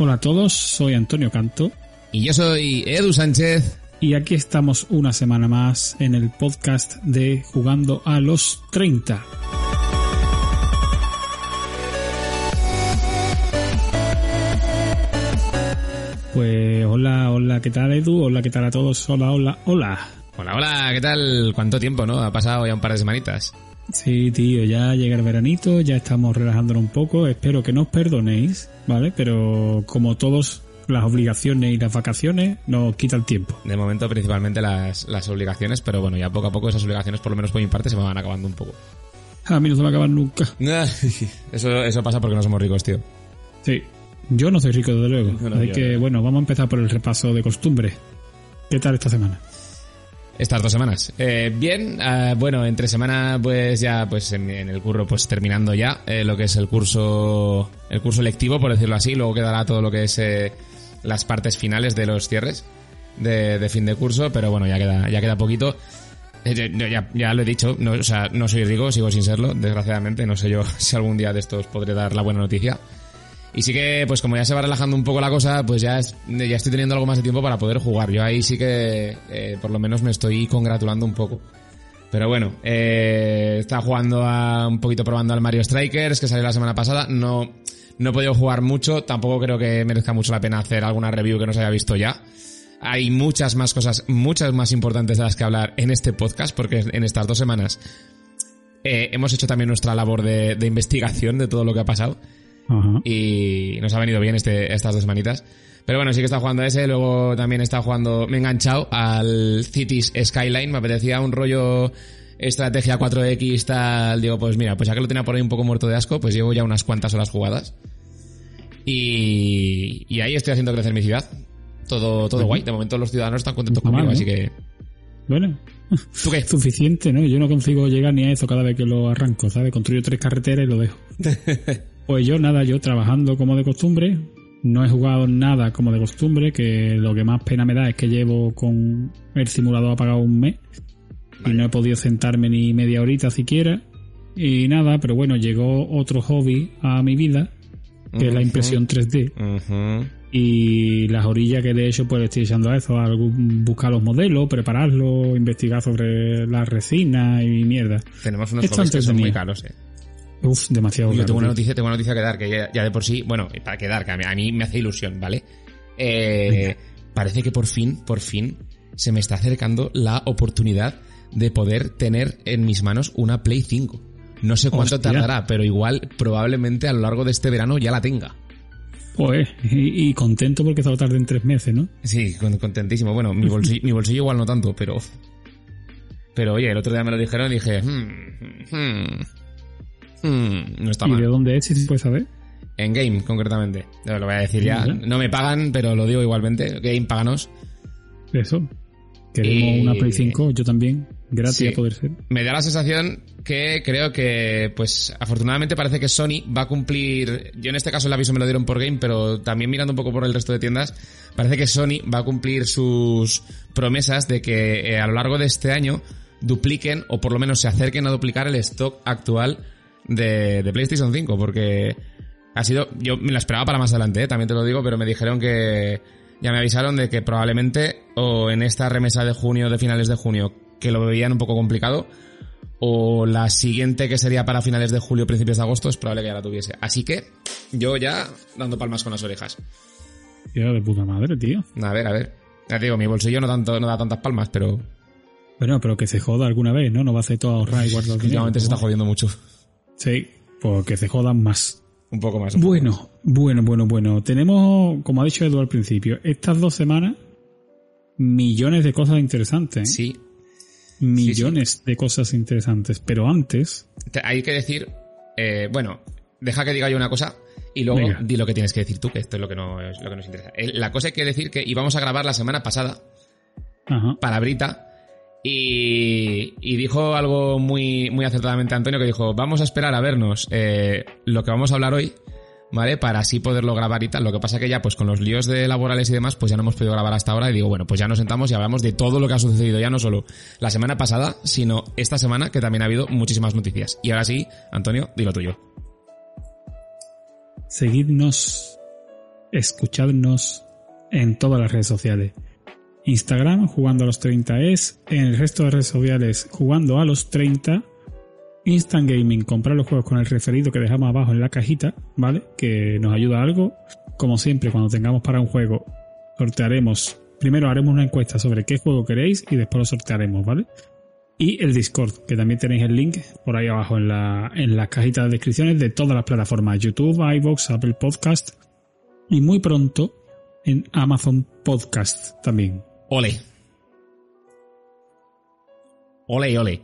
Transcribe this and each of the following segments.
Hola a todos, soy Antonio Canto Y yo soy Edu Sánchez. y aquí estamos una semana más en el podcast de Jugando a los 30. Pues hola, hola, ¿qué tal Edu? Hola, ¿qué tal a todos? Hola, hola, hola. Hola, hola, ¿qué tal? ¿Cuánto tiempo, no? Ha pasado ya un par de semanitas. Sí, tío, ya llega el veranito, ya estamos relajándonos un poco. Espero que nos perdonéis, ¿vale? Pero como todos, las obligaciones y las vacaciones nos quita el tiempo. De momento, principalmente las, las obligaciones, pero bueno, ya poco a poco esas obligaciones, por lo menos por mi parte, se me van acabando un poco. A mí no se me va a acabar nunca. Eso, eso pasa porque no somos ricos, tío. Sí, yo no soy rico, desde luego. No, no, Así yo- que, bueno, vamos a empezar por el repaso de costumbre. ¿Qué tal esta semana? Estas dos semanas. Eh, bien, ah, bueno, entre semana, pues ya, pues en, el curro, pues terminando ya eh, lo que es el curso, el curso lectivo, por decirlo así. Luego quedará todo lo que es eh, las partes finales de los cierres de, de fin de curso, pero bueno, ya queda, ya queda poquito. Eh, ya, ya lo he dicho, no, o sea, no soy rico, sigo sin serlo, desgraciadamente. No sé yo si algún día de estos podré dar la buena noticia. Y sí que, pues como ya se va relajando un poco la cosa, pues ya, ya estoy teniendo algo más de tiempo para poder jugar. Yo ahí sí que, eh, por lo menos me estoy congratulando un poco. Pero bueno, eh, estaba jugando a, un poquito probando al Mario Strikers, que salió la semana pasada. No, no he podido jugar mucho, tampoco creo que merezca mucho la pena hacer alguna review que no se haya visto ya. Hay muchas más cosas, muchas más importantes de las que hablar en este podcast, porque en estas dos semanas eh, hemos hecho también nuestra labor de investigación de todo lo que ha pasado Y nos ha venido bien este, estas dos manitas. Pero bueno, sí que está jugando ese, luego también está jugando, me he enganchado al Cities Skyline, me apetecía un rollo estrategia 4X tal, digo, pues mira, pues ya que lo tenía por ahí un poco muerto de asco, pues llevo ya unas cuantas horas jugadas. Y, y ahí estoy haciendo crecer mi ciudad. Todo, todo guay. De momento los ciudadanos están contentos mal, conmigo, así que... Bueno, ¿Tú qué? suficiente, ¿no? Yo no consigo llegar ni a eso cada vez que lo arranco, ¿sabes? Construyo tres carreteras y lo dejo. Pues yo nada, yo trabajando como de costumbre, no he jugado nada como de costumbre, que lo que más pena me da es que llevo con el simulador apagado un mes y no he podido sentarme ni media horita siquiera. Y nada, pero bueno, llegó otro hobby a mi vida, que es la impresión 3D. Ujú. Y las orillas que de hecho pues le estoy echando a eso, a buscar los modelos, prepararlos, investigar sobre las resinas y mierda. Tenemos unos Está hobbies que son muy caros, eh. Uf, demasiado Yo tengo una noticia, tengo una noticia que dar, que ya, ya de por sí, bueno, para quedar, que a mí, a mí me hace ilusión, ¿vale? Eh, parece que por fin, por fin, se me está acercando la oportunidad de poder tener en mis manos una Play 5. No sé cuánto Hostia. tardará, pero igual, probablemente a lo largo de este verano ya la tenga. Joder, y, y contento porque estaba tarde en tres meses, ¿no? Sí, con- contentísimo. Bueno, mi bolsillo, mi bolsillo igual no tanto, pero... Pero oye, el otro día me lo dijeron y dije... hmm, hmm, hmm, no está ¿Y mal. de dónde es, si se puede saber? En Game, concretamente. Lo voy a decir ya. No me pagan, pero lo digo igualmente. Game, páganos. Eso. Queremos Y- una Play 5, yo también. Gratis Sí. a poder ser. Me da la sensación que creo que, pues, afortunadamente parece que Sony va a cumplir. Yo en este caso el aviso me lo dieron por Game, pero también mirando un poco por el resto de tiendas, parece que Sony va a cumplir sus promesas de que eh, a lo largo de este año dupliquen, o por lo menos se acerquen a duplicar el stock actual de, de PlayStation 5, porque ha sido. Yo me lo esperaba para más adelante, eh, también te lo digo, pero me dijeron que. Ya me avisaron de que probablemente, o en esta remesa de junio, de finales de junio, que lo veían un poco complicado, o la siguiente que sería para finales de julio, principios de agosto, es probable que ya la tuviese. Así que, yo ya dando palmas con las orejas. Tío, de puta madre, tío. A ver, a ver. Ya te digo, mi bolsillo no tanto, no da tantas palmas, pero Bueno, pero que se joda alguna vez, ¿no? No va a hacer todo ahorrar y guardar últimamente se está jodiendo mucho. Sí, porque se jodan más. Un poco más. bueno, bueno, bueno, bueno. Tenemos, como ha dicho Edu al principio, estas dos semanas millones de cosas interesantes. ¿eh? Sí. Millones de cosas interesantes. Pero antes. Hay que decir, eh, bueno, deja que diga yo una cosa y luego di lo que tienes que decir tú, que esto es lo que, no, es lo que nos interesa. La cosa hay que decir que íbamos a grabar la semana pasada para Brita y, dijo algo muy, muy acertadamente Antonio que dijo, vamos a esperar a vernos eh, lo que vamos a hablar hoy, ¿vale? Para así poderlo grabar y tal. Lo que pasa que ya, pues con los líos de laborales y demás, pues ya no hemos podido grabar hasta ahora y digo, bueno, pues ya nos sentamos y hablamos de todo lo que ha sucedido, ya no solo la semana pasada, sino esta semana que también ha habido muchísimas noticias. Y ahora sí, Antonio, dilo tuyo. Seguidnos, escuchadnos en todas las redes sociales. Instagram jugando a los 30 es, en el resto de redes sociales jugando a los 30. Instant Gaming, comprar los juegos con el referido que dejamos abajo en la cajita, ¿vale? Que nos ayuda algo. Como siempre, cuando tengamos para un juego, sortearemos. Primero haremos una encuesta sobre qué juego queréis y después lo sortearemos, ¿vale? Y el Discord, que también tenéis el link por ahí abajo en la, en la cajita de descripciones de todas las plataformas: YouTube, iVoox, Apple Podcast y muy pronto en Amazon Podcast también. Ole. Ole, ole.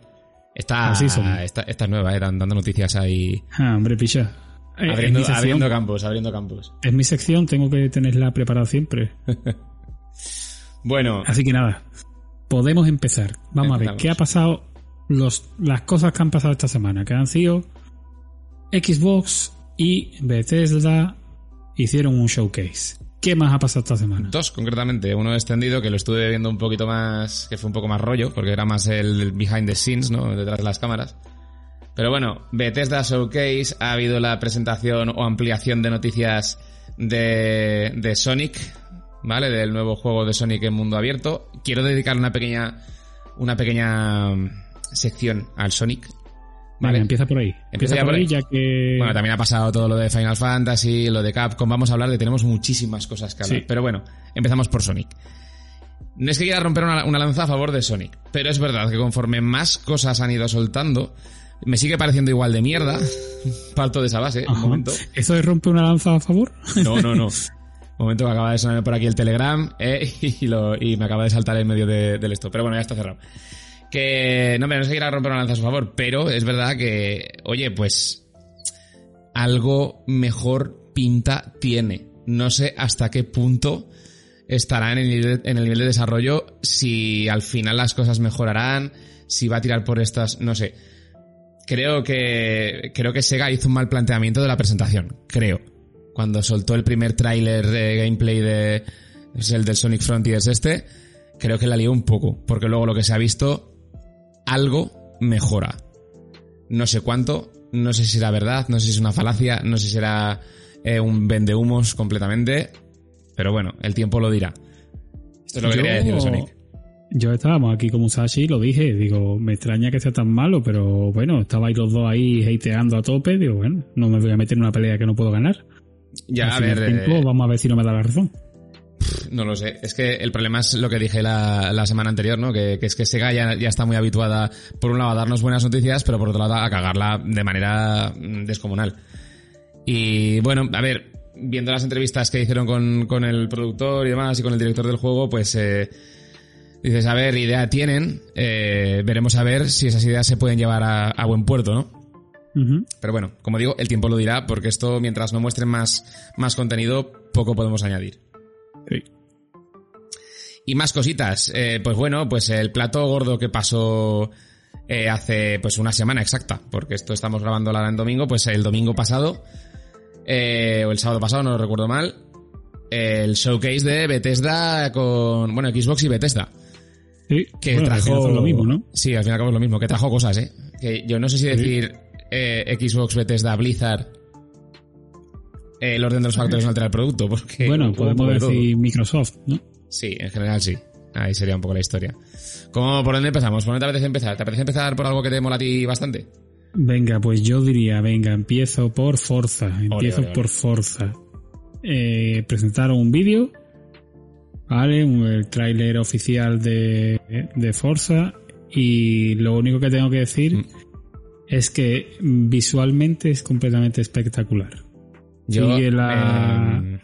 Está, esta, esta, es nueva, eh, dando noticias ahí. Ah, hombre, picha. Eh, abriendo, campos, abriendo campos. Es mi sección, tengo que tenerla preparada siempre. bueno. Así que nada, podemos empezar. Vamos a ver, ¿qué ha pasado? Los, las cosas que han pasado esta semana, que han sido Xbox y Bethesda hicieron un showcase. ¿Qué más ha pasado esta semana? Dos, concretamente. Uno extendido, que lo estuve viendo un poquito más, que fue un poco más rollo, porque era más el behind the scenes, ¿no? Detrás de las cámaras. Pero bueno, Bethesda Showcase, ha habido la presentación o ampliación de noticias de, de Sonic, ¿vale? Del nuevo juego de Sonic en mundo abierto. Quiero dedicar una pequeña, una pequeña sección al Sonic, Vale, empieza por ahí. Empieza, por, ahí, ya que... Bueno, también ha pasado todo lo de Final Fantasy, lo de Capcom, vamos a hablar de... Tenemos muchísimas cosas que hablar. Pero bueno, empezamos por Sonic. No es que quiera romper una, lanza a favor de Sonic, pero es verdad que conforme más cosas han ido soltando, me sigue pareciendo igual de mierda. Falto de esa base, un momento. ¿Eso es romper una lanza a favor? No, no, no. Un momento que acaba de sonar por aquí el Telegram eh, y, lo, y, me acaba de saltar en medio del esto. Pero bueno, ya está cerrado que no me no a romper una lanza a su favor, pero es verdad que, oye, pues algo mejor pinta tiene. No sé hasta qué punto estará en el, nivel, en el nivel de desarrollo, si al final las cosas mejorarán, si va a tirar por estas, no sé. Creo que creo que Sega hizo un mal planteamiento de la presentación, creo. Cuando soltó el primer tráiler de gameplay de es el del Sonic Frontiers este, creo que la lió un poco, porque luego lo que se ha visto algo mejora. No sé cuánto, no sé si será verdad, no sé si es una falacia, no sé si será eh, un vendehumos completamente, pero bueno, el tiempo lo dirá. Esto es lo que quería decir Sonic. Yo estábamos aquí con Musashi, lo dije, digo, me extraña que sea tan malo, pero bueno, estabais los dos ahí hateando a tope, digo, bueno, no me voy a meter en una pelea que no puedo ganar. Ya, a ver. Eh, vamos a ver si no me da la razón. No lo sé. Es que el problema es lo que dije la, semana anterior, ¿no? Que, es que Sega ya, ya, está muy habituada, por un lado, a darnos buenas noticias, pero por otro lado, a cagarla de manera mm, descomunal. Y bueno, a ver, viendo las entrevistas que hicieron con, el productor y demás, y con el director del juego, pues eh, dices, a ver, idea tienen, eh, veremos a ver si esas ideas se pueden llevar a, buen puerto, ¿no? Pero bueno, como digo, el tiempo lo dirá, porque esto, mientras no muestren más, más contenido, poco podemos añadir. Y más cositas. Eh, pues bueno, pues el plato gordo que pasó eh, hace pues una semana exacta, porque esto estamos grabando ahora en domingo, pues el domingo pasado, eh, o el sábado pasado, no lo recuerdo mal, el showcase de Bethesda con, bueno, Xbox y Bethesda. Sí, que trajo lo mismo, ¿no? Sí, al fin y al cabo es lo mismo, que trajo cosas, ¿eh? Que yo no sé si decir Xbox, Bethesda, Blizzard el orden de los factores no altera el producto. Porque bueno, podemos decir Microsoft, ¿no? Sí, en general sí. Ahí sería un poco la historia. ¿Cómo, ¿Por dónde empezamos? ¿Por dónde te apetece empezar? ¿Te apetece empezar por algo que te mola a ti bastante? Venga, pues yo diría, venga, empiezo por Forza. Empiezo por Forza. Eh, presentaron un vídeo, ¿vale? El tráiler oficial de, de Forza. Y lo único que tengo que decir mm. es que visualmente es completamente espectacular. Yo Sigue la- me,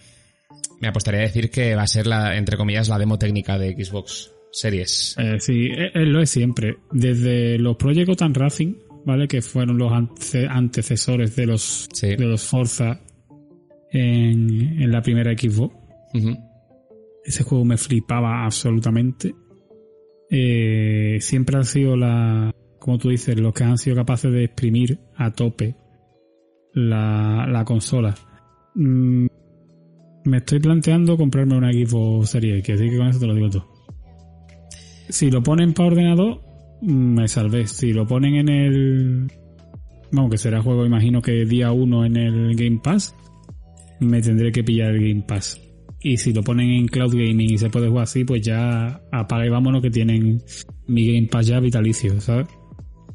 me apostaría a decir que va a ser la, entre comillas, la demo técnica de Xbox Series. Eh, sí, eh, eh, lo es siempre. Desde los Project Gotham Racing, ¿vale? Que fueron los ante- antecesores de los, Sí. de los Forza en, en la primera Xbox. Ese juego me flipaba absolutamente. Eh, siempre han sido la, como tú dices, los que han sido capaces de exprimir a tope la, la consola. Mm, me estoy planteando comprarme una Xbox Series X, así que con eso te lo digo todo. Si lo ponen para ordenador, mm, me salvé. Si lo ponen en el... Vamos, que será juego, imagino que día 1 en el Game Pass, me tendré que pillar el Game Pass. Y si lo ponen en Cloud Gaming y se puede jugar así, pues ya apaga y vámonos que tienen mi Game Pass ya vitalicio, ¿sabes?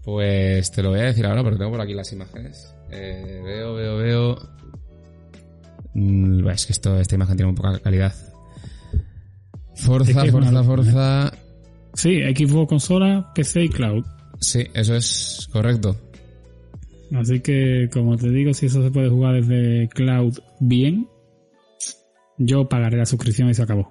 Pues te lo voy a decir ahora porque tengo por aquí las imágenes. Eh, veo, veo, veo. Mm, es que esto, esta imagen tiene muy poca calidad. Forza, Es que es Forza, Forza. Sí, Xbox consola, PC y Cloud. Sí, eso es correcto. Así que, como te digo, si eso se puede jugar desde Cloud bien, yo pagaré la suscripción y se acabó.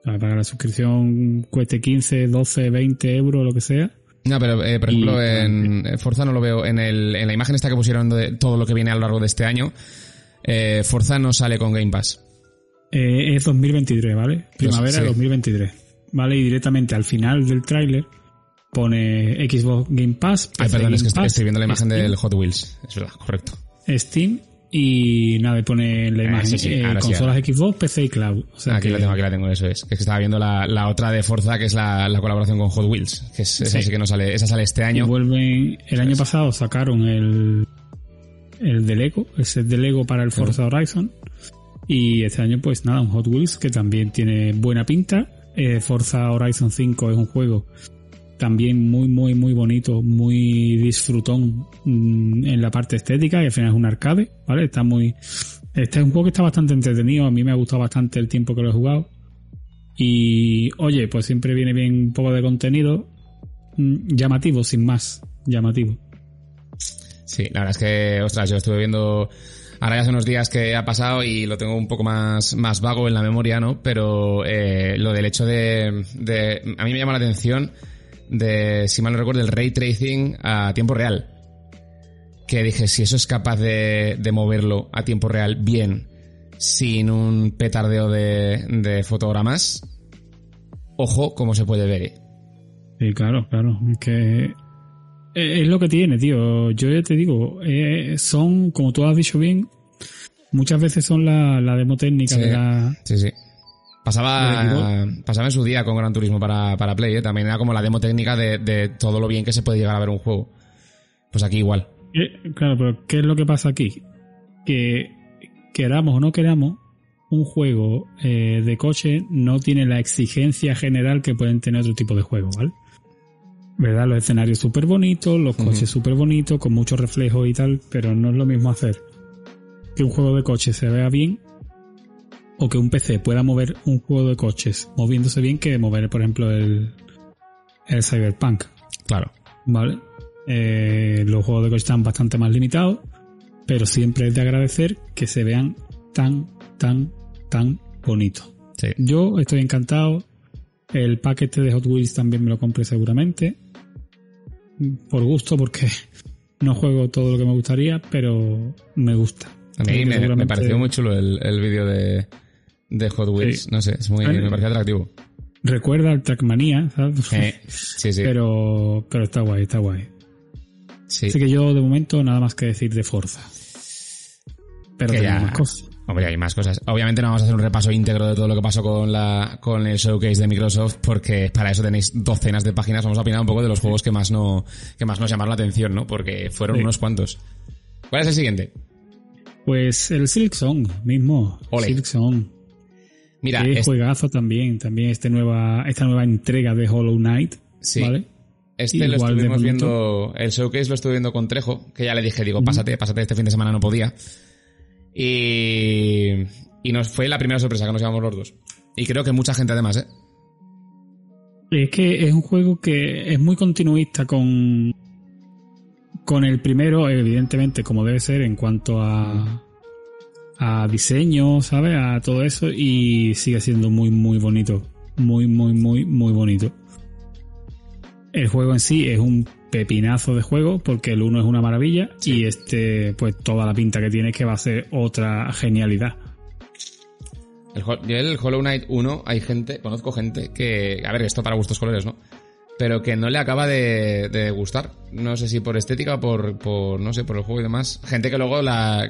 O sea, pagar la suscripción cueste 15, 12, 20 euros, lo que sea. No, pero eh, por Y- ejemplo en eh, Forza no lo veo. En, el, en la imagen esta que pusieron de todo lo que viene a lo largo de este año, eh, Forza no sale con Game Pass. Eh, es 2023, ¿vale? Primavera sí. de 2023. ¿Vale? Y directamente al final del tráiler pone Xbox Game Pass, Ay, perdón, es que estoy, Pass, estoy viendo la imagen Steam, del Hot Wheels. Es verdad, correcto. Steam y nada, y pone la Ah, imagen sí, sí, eh, sí, consolas Xbox, PC y Cloud. O sea aquí que- la tengo, aquí la tengo, eso es. Que es que estaba viendo la, la otra de Forza, que es la, la colaboración con Hot Wheels. Que es, esa Sí. que no sale, esa sale este Y año. vuelven. El año pasado sacaron el. El de Lego, el set de Lego para el Forza Horizon. Y este año, pues nada, un Hot Wheels que también tiene buena pinta. Eh, Forza Horizon 5 es un juego también muy, muy, muy bonito, muy disfrutón mm, en la parte estética y al final es un arcade, ¿vale? Está muy. Este es un juego que está bastante entretenido, a mí me ha gustado bastante el tiempo que lo he jugado. Y oye, pues siempre viene bien un poco de contenido mm, llamativo, sin más, llamativo. Sí, la verdad es que, ostras, yo estuve viendo ahora ya hace unos días que ha pasado y lo tengo un poco más, más vago en la memoria, ¿no? Pero eh, lo del hecho de, de... A mí me llama la atención de, si mal no recuerdo, el ray tracing a tiempo real. Que dije, si eso es capaz de, de moverlo a tiempo real bien, sin un petardeo de, de fotogramas, ojo cómo se puede ver. Sí, claro, claro. Que es lo que tiene, tío. Yo ya te digo, eh, son, como tú has dicho bien, muchas veces son la, la demo técnica Sí. de la... Sí, sí. Pasaba, pasaba en su día con Gran Turismo para, para Play, ¿eh? también era como la demo técnica de, de todo lo bien que se puede llegar a ver un juego. Pues aquí igual. Eh, Claro, pero ¿qué es lo que pasa aquí? Que queramos o no queramos, un juego eh, de coche no tiene la exigencia general que pueden tener otro tipo de juegos, ¿vale? ¿Verdad? Los escenarios súper bonitos, los coches súper bonitos, con mucho reflejo y tal, pero no es lo mismo hacer que un juego de coches se vea bien o que un PC pueda mover un juego de coches moviéndose bien que mover, por ejemplo, el, el Cyberpunk. Claro. ¿vale? Eh, los juegos de coche están bastante más limitados, pero siempre es de agradecer que se vean tan, tan, tan bonitos. Sí. Yo estoy encantado. El paquete de Hot Wheels también me lo compré seguramente. Por gusto, porque no juego todo lo que me gustaría, pero me gusta. A mí me, pareció muy chulo el, el vídeo de, de Hot Wheels. Sí. No sé, es muy, me pareció atractivo. Recuerda al Trackmania, ¿sabes? Eh, sí, sí. Pero, pero está guay, está guay. sí. Así que yo de momento nada más que decir de Forza. Pero Que ya- más cosas. Hombre, hay más cosas. Obviamente no vamos a hacer un repaso íntegro de todo lo que pasó con la con el showcase de Microsoft, porque para eso tenéis docenas de páginas. Vamos a opinar un poco de los juegos que más no que más nos llamaron la atención, ¿no? Porque fueron Sí. unos cuantos. ¿Cuál es el siguiente? Pues el Silk Song mismo. Ole. Silk Song. Mira, Qué es- juegazo también. También este nueva, esta nueva entrega de Hollow Knight. Sí. ¿Vale? Este lo Igual estuvimos viendo, el showcase lo estuve viendo con Trejo, que ya le dije, digo, pásate, pásate, este fin de semana no podía. Y, y nos fue la primera sorpresa que nos llevamos los dos. Y creo que mucha gente además, ¿eh? Es que es un juego que es muy continuista con, con el primero, evidentemente, como debe ser en cuanto a, a diseño, ¿sabes? A todo eso y sigue siendo muy, muy bonito. Muy, muy, muy, muy bonito. El juego en sí es un pepinazo de juego porque el 1 es una maravilla y este, pues toda la pinta que tiene es que va a ser otra genialidad. El, el Hollow Knight 1 hay gente, conozco gente que, a ver, esto para gustos colores, ¿no? Pero que no le acaba de, de gustar. No sé si por estética o por, por, no sé, por el juego y demás. Gente que luego la,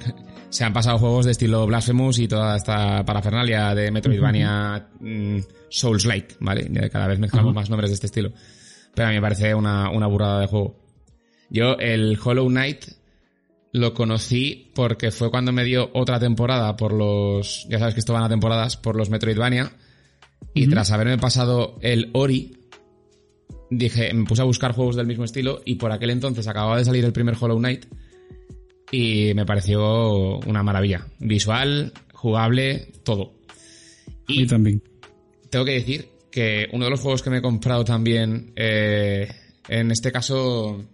se han pasado juegos de estilo Blasphemous y toda esta parafernalia de Metroidvania mm, Souls-like, ¿vale? Cada vez mezclamos más nombres de este estilo. Pero a mí me parece una, una burrada de juego. Yo el Hollow Knight lo conocí porque fue cuando me dio otra temporada por los... Ya sabes que esto van a temporadas por los Metroidvania. Y tras haberme pasado el Ori, dije, me puse a buscar juegos del mismo estilo y por aquel entonces acababa de salir el primer Hollow Knight y me pareció una maravilla. Visual, jugable, todo. Y también. Tengo que decir que uno de los juegos que me he comprado también, eh, en este caso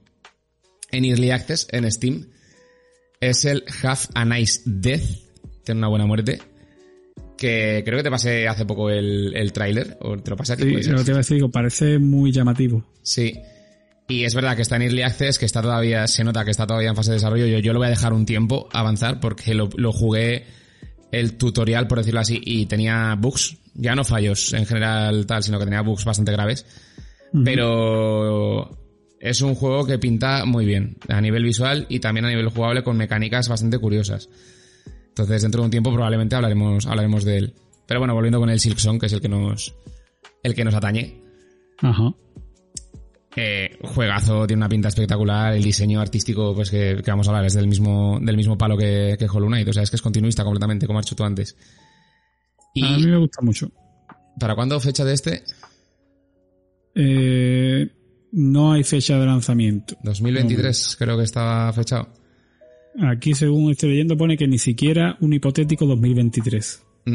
en Early Access, en Steam, es el Have a Nice Death, tiene una buena muerte, que creo que te pasé hace poco el, el tráiler, o te lo pasé a ti. Sí, lo que iba a decir, parece muy llamativo. Sí. Y es verdad que está en Early Access, que está todavía, se nota que está todavía en fase de desarrollo. Yo, yo lo voy a dejar un tiempo avanzar porque lo, lo jugué el tutorial, por decirlo así, y tenía bugs, ya no fallos en general tal, sino que tenía bugs bastante graves. Pero es un juego que pinta muy bien, a nivel visual y también a nivel jugable con mecánicas bastante curiosas. Entonces, dentro de un tiempo probablemente hablaremos, hablaremos de él. Pero bueno, volviendo con el Silk Song, que es el que nos, el que nos atañe. Ajá. Eh, juegazo, tiene una pinta espectacular, el diseño artístico, pues que, que vamos a hablar, es del mismo, del mismo palo que, que Hollow Knight, o sea, es que es continuista completamente, como has dicho tú antes. A mí ¿Y me gusta mucho. para cuándo fecha de este? Eh, no hay fecha de lanzamiento. 2023, creo que estaba fechado. Aquí, según estoy leyendo, pone que ni siquiera un hipotético 2023. Mm,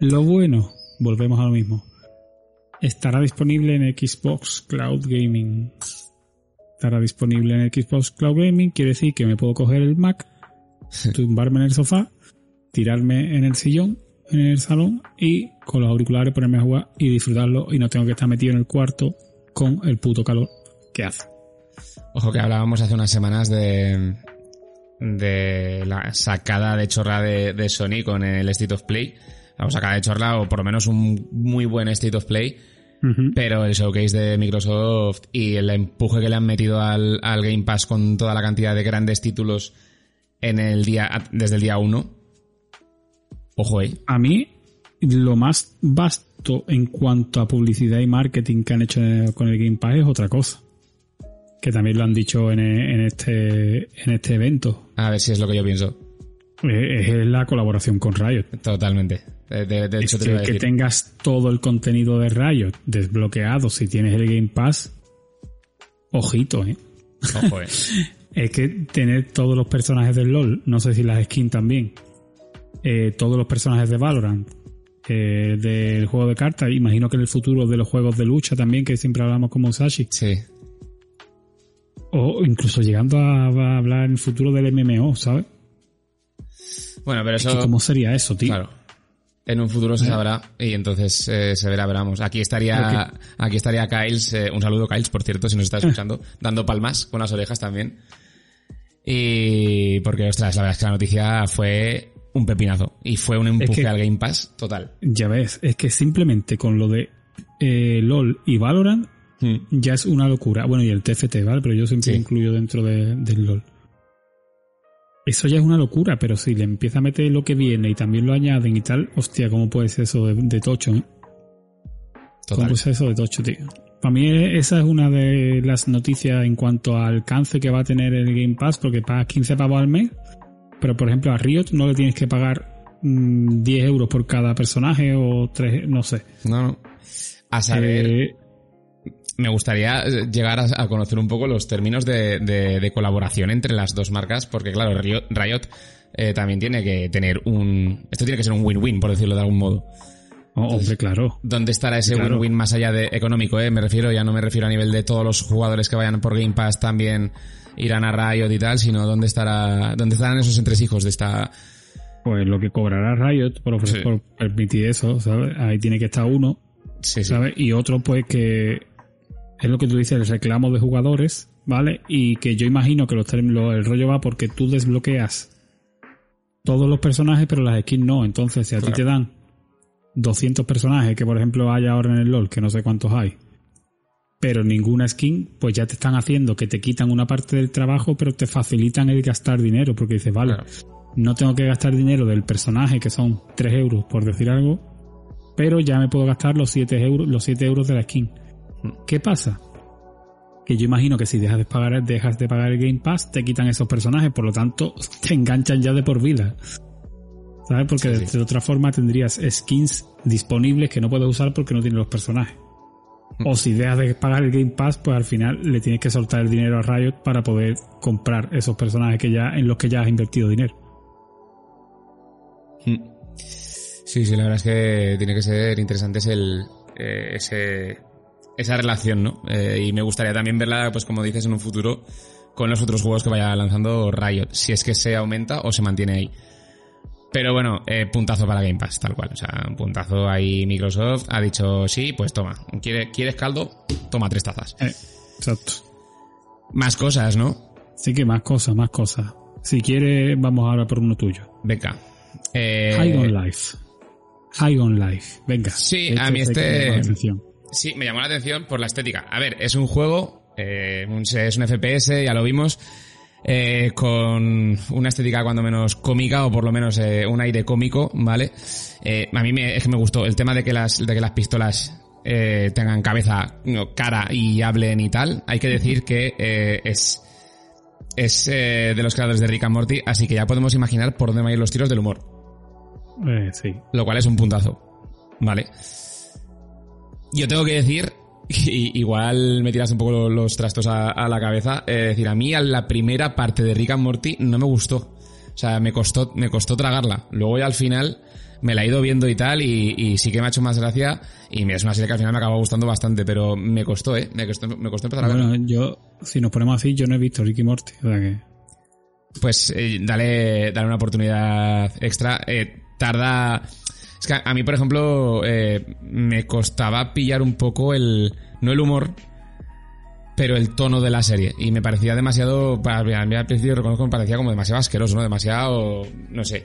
Lo bueno, volvemos a lo mismo. Estará disponible en Xbox Cloud Gaming. Estará disponible en Xbox Cloud Gaming, quiere decir que me puedo coger el Mac, tumbarme en el sofá, tirarme en el sillón, en el salón y con los auriculares ponerme a jugar y disfrutarlo y no tengo que estar metido en el cuarto con el puto calor que hace. Ojo que hablábamos hace unas semanas de, de la sacada de chorra de, de Sony con el State of Play. La sacada de chorra, o por lo menos un muy buen State of Play. Pero el showcase de Microsoft y el empuje que le han metido al, al Game Pass con toda la cantidad de grandes títulos en el día, desde el día 1. Ojo, eh. A mí, lo más vasto en cuanto a publicidad y marketing que han hecho con el Game Pass es otra cosa. Que también lo han dicho en, en este, en este evento. A ver si es lo que yo pienso. Es, es la colaboración con Riot. Totalmente. De, de- de hecho, Es que, que tengas todo el contenido de Riot desbloqueado si tienes el Game Pass. Ojito, eh. Ojo, eh. Es que tener todos los personajes del LOL, no sé si las skins también, eh, todos los personajes de Valorant, eh, del juego de cartas, imagino que en el futuro de los juegos de lucha también, que siempre hablamos como Musashi, Sí. o incluso llegando a, a hablar en el futuro del MMO, ¿sabes? Bueno, pero Es que eso... ¿Cómo sería eso, tío? Claro. En un futuro se sabrá y entonces eh, se verá, veramos. Aquí estaría, aquí estaría Kyles, eh, un saludo Kyles, por cierto, si nos está escuchando, dando palmas con las orejas también. Y porque, ostras, la verdad es que la noticia fue un pepinazo y fue un empuje que- al Game Pass total. Ya ves, es que simplemente con lo de eh, LOL y Valorant Hmm. ya es una locura. Bueno, y el TFT, ¿vale? Pero yo siempre Sí. incluyo dentro de- del LOL. Eso ya es una locura, pero si le empieza a meter lo que viene y también lo añaden y tal, hostia, ¿cómo puede ser eso de, de tocho, eh? ¿Cómo Total. puede ser eso de tocho, tío? Para mí eh, esa es una de las noticias en cuanto al alcance que va a tener el Game Pass, porque pagas 15 pavos al mes, pero por ejemplo a Riot no le tienes que pagar mm, 10 euros por cada personaje o 3, no sé. No, no. A saber, Eh, me gustaría eh, llegar a, a conocer un poco los términos de, de- de colaboración entre las dos marcas, porque claro, Riot, eh, también tiene que tener un... Esto tiene que ser un win-win, por decirlo de algún modo. oh, hombre, claro. ¿Dónde estará ese Claro. win-win más allá de económico? Eh? Me refiero, ya no me refiero a nivel de todos los jugadores que vayan por Game Pass también irán a Riot y tal, sino dónde estará, dónde estarán esos entresijos de esta, pues lo que cobrará Riot por, ofrecer, Sí. por permitir eso, ¿sabes? Ahí tiene que estar uno, Sí, sí. ¿sabes? Y otro, pues que es lo que tú dices, el reclamo de jugadores, ¿vale? Y que yo imagino que los el rollo va porque tú desbloqueas todos los personajes, pero las skins no. Entonces, si a ti te dan 200 personajes, que por ejemplo hay ahora en el LoL, que no sé cuántos hay, pero ninguna skin, pues ya te están haciendo que te quitan una parte del trabajo, pero te facilitan el gastar dinero, porque dices, vale, Claro. no tengo que gastar dinero del personaje, que son 3 euros, por decir algo, pero ya me puedo gastar los 7 euros, los 7 euros de la skin. ¿Qué pasa? Que yo imagino que si dejas de pagar, dejas de pagar el Game Pass, te quitan esos personajes, por lo tanto, te enganchan ya de por vida. ¿Sabes? Porque Sí, de, sí. de otra forma tendrías skins disponibles que no puedes usar porque no tienes los personajes. O si dejas de pagar el Game Pass, pues al final le tienes que soltar el dinero a Riot para poder comprar esos personajes que ya, en los que ya has invertido dinero. Mm. Sí, sí, la verdad es que tiene que ser interesante el, eh, ese, esa relación, ¿no? Eh, y me gustaría también verla, pues como dices, en un futuro con los otros juegos que vaya lanzando Riot, si es que se aumenta o se mantiene ahí. Pero bueno, eh, puntazo para Game Pass, tal cual. O sea, un puntazo ahí Microsoft ha dicho, sí, pues toma. ¿Quieres, ¿quieres caldo? Toma tres tazas. Eh, exacto. Más cosas, ¿no? Así que más cosas, más cosas. Si quieres, vamos ahora por uno tuyo. Venga. Eh, High on Life. High on Life. Venga. Sí, a mí este- Sí, me llamó la atención por la estética. A ver, es un juego, eh, un- es un FPS, ya lo vimos, eh, con una estética cuando menos cómica o por lo menos eh, un aire cómico, ¿vale? Eh, a mí me, es que me gustó el tema de que las, de que las pistolas eh, tengan cabeza, cara y hablen y tal. Hay que decir que es es de los creadores de Rick and Morty, así que ya podemos imaginar por dónde van a ir los tiros del humor Eh, sí. lo cual es un puntazo. Vale. Yo tengo que decir, y- igual me tiras un poco lo- los trastos a, a la cabeza, eh, decir, a mí a la primera parte de Rick and Morty no me gustó. O sea, me costó, me costó tragarla. Luego ya al final me la he ido viendo y tal, y, y sí que me ha hecho más gracia, y es una serie que al final me acabó gustando bastante, pero me costó, eh, me costó, me costó empezar a verla. Bueno, yo, si nos ponemos así, yo no he visto Ricky Morty. O sea que. pues eh, dale, dale una oportunidad extra. Eh, tarda. Es que a, mí, por ejemplo, eh, me costaba pillar un poco el. No el humor, pero el tono de la serie. Y me parecía demasiado. Para, mí al principio reconozco me parecía como demasiado asqueroso, ¿no? Demasiado. No sé.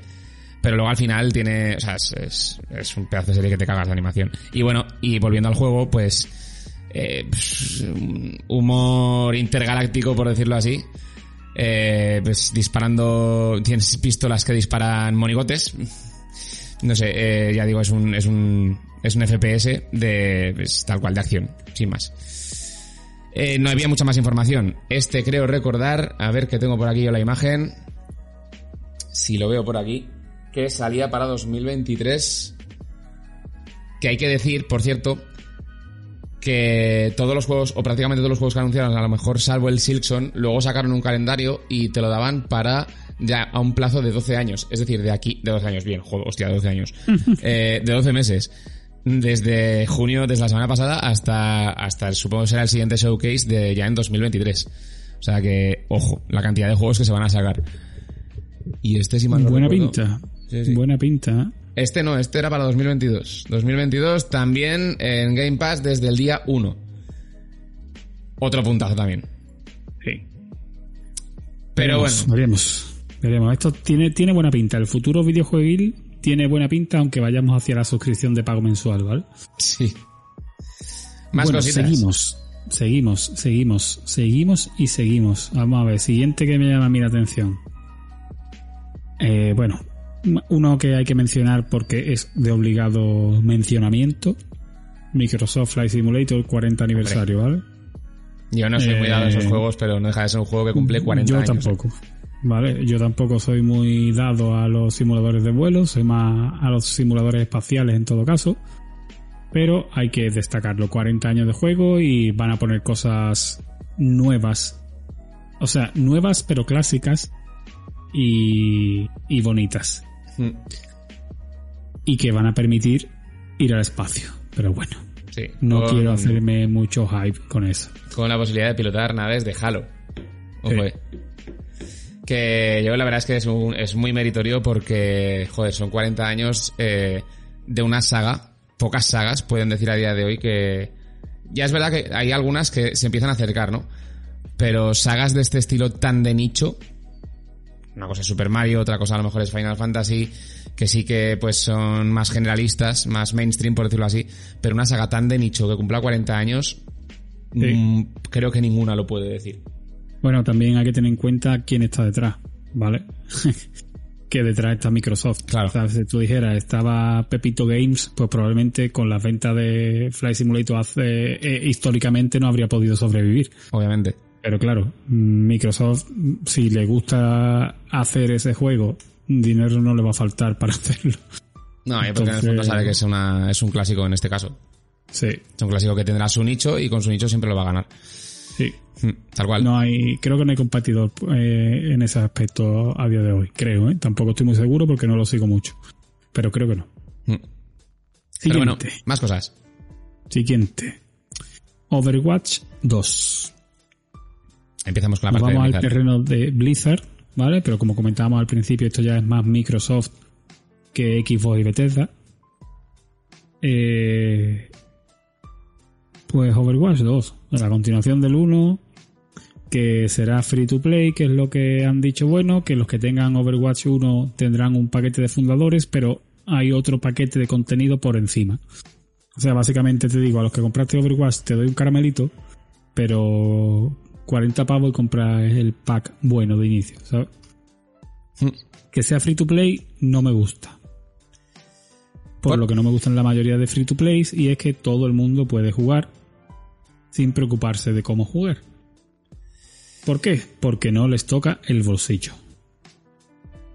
Pero luego al final tiene. O sea, es, es, es un pedazo de serie que te cagas de animación. Y bueno, y volviendo al juego, pues. eh, un humor intergaláctico, por decirlo así eh, pues disparando, tienes pistolas que disparan monigotes. No sé, eh, ya digo, es un, es un, es un FPS de, pues, tal cual, de acción, sin más. Eh, no había mucha más información. Este creo recordar, a ver que tengo por aquí yo la imagen. Si lo veo por aquí, que salía para 2023. Que hay que decir, por cierto, que todos los juegos, o prácticamente todos los juegos que anunciaron, a lo mejor salvo el Silkson, luego sacaron un calendario y te lo daban para ya a un plazo de 12 años. Es decir, de aquí, de 12 años, bien, joder, hostia, 12 años. Eh, de 12 meses. Desde junio, desde la semana pasada, hasta, hasta supongo que será el siguiente showcase de ya en 2023. O sea que, ojo, la cantidad de juegos que se van a sacar. Y este sí mal no Buena recuerdo. pinta. Sí, sí. Buena pinta. Este no, este era para 2022. 2022 también en Game Pass desde el día 1. Otro puntazo también. Sí. Pero Veremos, bueno, Veremos. Veremos. Esto tiene, tiene buena pinta. El futuro videojueguil tiene buena pinta, aunque vayamos hacia la suscripción de pago mensual, ¿vale? sí. Más bueno, cositas. seguimos. Seguimos, seguimos, seguimos y seguimos. Vamos a ver, siguiente que me llama a mí la atención. Eh, bueno, uno que hay que mencionar porque es de obligado mencionamiento. Microsoft Flight Simulator 40 aniversario, ¿vale? Yo no soy muy dado a esos Eh, juegos, pero no deja de ser un juego que cumple 40 Yo años. tampoco. Vale, yo tampoco soy muy dado a los simuladores de vuelo, soy más a los simuladores espaciales en todo caso. Pero hay que destacarlo, 40 años de juego y van a poner cosas nuevas. O sea, nuevas pero clásicas y, y bonitas. Mm, Y que van a permitir ir al espacio. Pero bueno, Sí. no con, quiero hacerme mucho hype con eso. Con la posibilidad de pilotar naves de Halo. Ojo, Sí. eh. Que yo la verdad es que es, un- es muy meritorio porque, joder, son 40 años eh, de una saga. Pocas sagas pueden decir a día de hoy que... Ya es verdad que hay algunas que se empiezan a acercar, ¿no? Pero sagas de este estilo tan de nicho, una cosa es Super Mario, otra cosa a lo mejor es Final Fantasy, que sí que pues son más generalistas, más mainstream por decirlo así, pero una saga tan de nicho que cumpla 40 años, Sí. mm, creo que ninguna lo puede decir. Bueno, también hay que tener en cuenta quién está detrás, ¿vale? que detrás está Microsoft. Claro. O sea, si tú dijeras, estaba Pepito Games, pues probablemente con las ventas de Flight Simulator hace, eh, históricamente no habría podido sobrevivir. Obviamente. Pero claro, Microsoft, si le gusta hacer ese juego, dinero no le va a faltar para hacerlo. No, y porque en el Entonces- fondo sabe que es, una, es un clásico en este caso. Sí, Es un clásico que tendrá su nicho y con su nicho siempre lo va a ganar. Sí. Mm, Tal cual. No hay, creo que no hay competidor eh, en ese aspecto a día de hoy, creo, ¿eh? Tampoco estoy muy seguro porque no lo sigo mucho. Pero creo que no. Mm. Bueno, Siguiente. más cosas. Siguiente. Overwatch 2. Empezamos con la Nos parte vamos de al terreno de Blizzard, ¿vale? Pero como comentábamos al principio, esto ya es más Microsoft que Xbox y Bethesda. Eh, pues Overwatch 2, la continuación del 1, que será free to play, que es lo que han dicho bueno, que los que tengan Overwatch 1 tendrán un paquete de fundadores, pero hay otro paquete de contenido por encima. O sea, básicamente te digo, a los que compraste Overwatch te doy un caramelito, pero 40 pavos y comprar el pack bueno de inicio, ¿sabes? Mm. Que sea free to play no me gusta. Por Por- lo que no me gustan la mayoría de free to plays y es que todo el mundo puede jugar sin preocuparse de cómo jugar. ¿Por qué? Porque no les toca el bolsillo.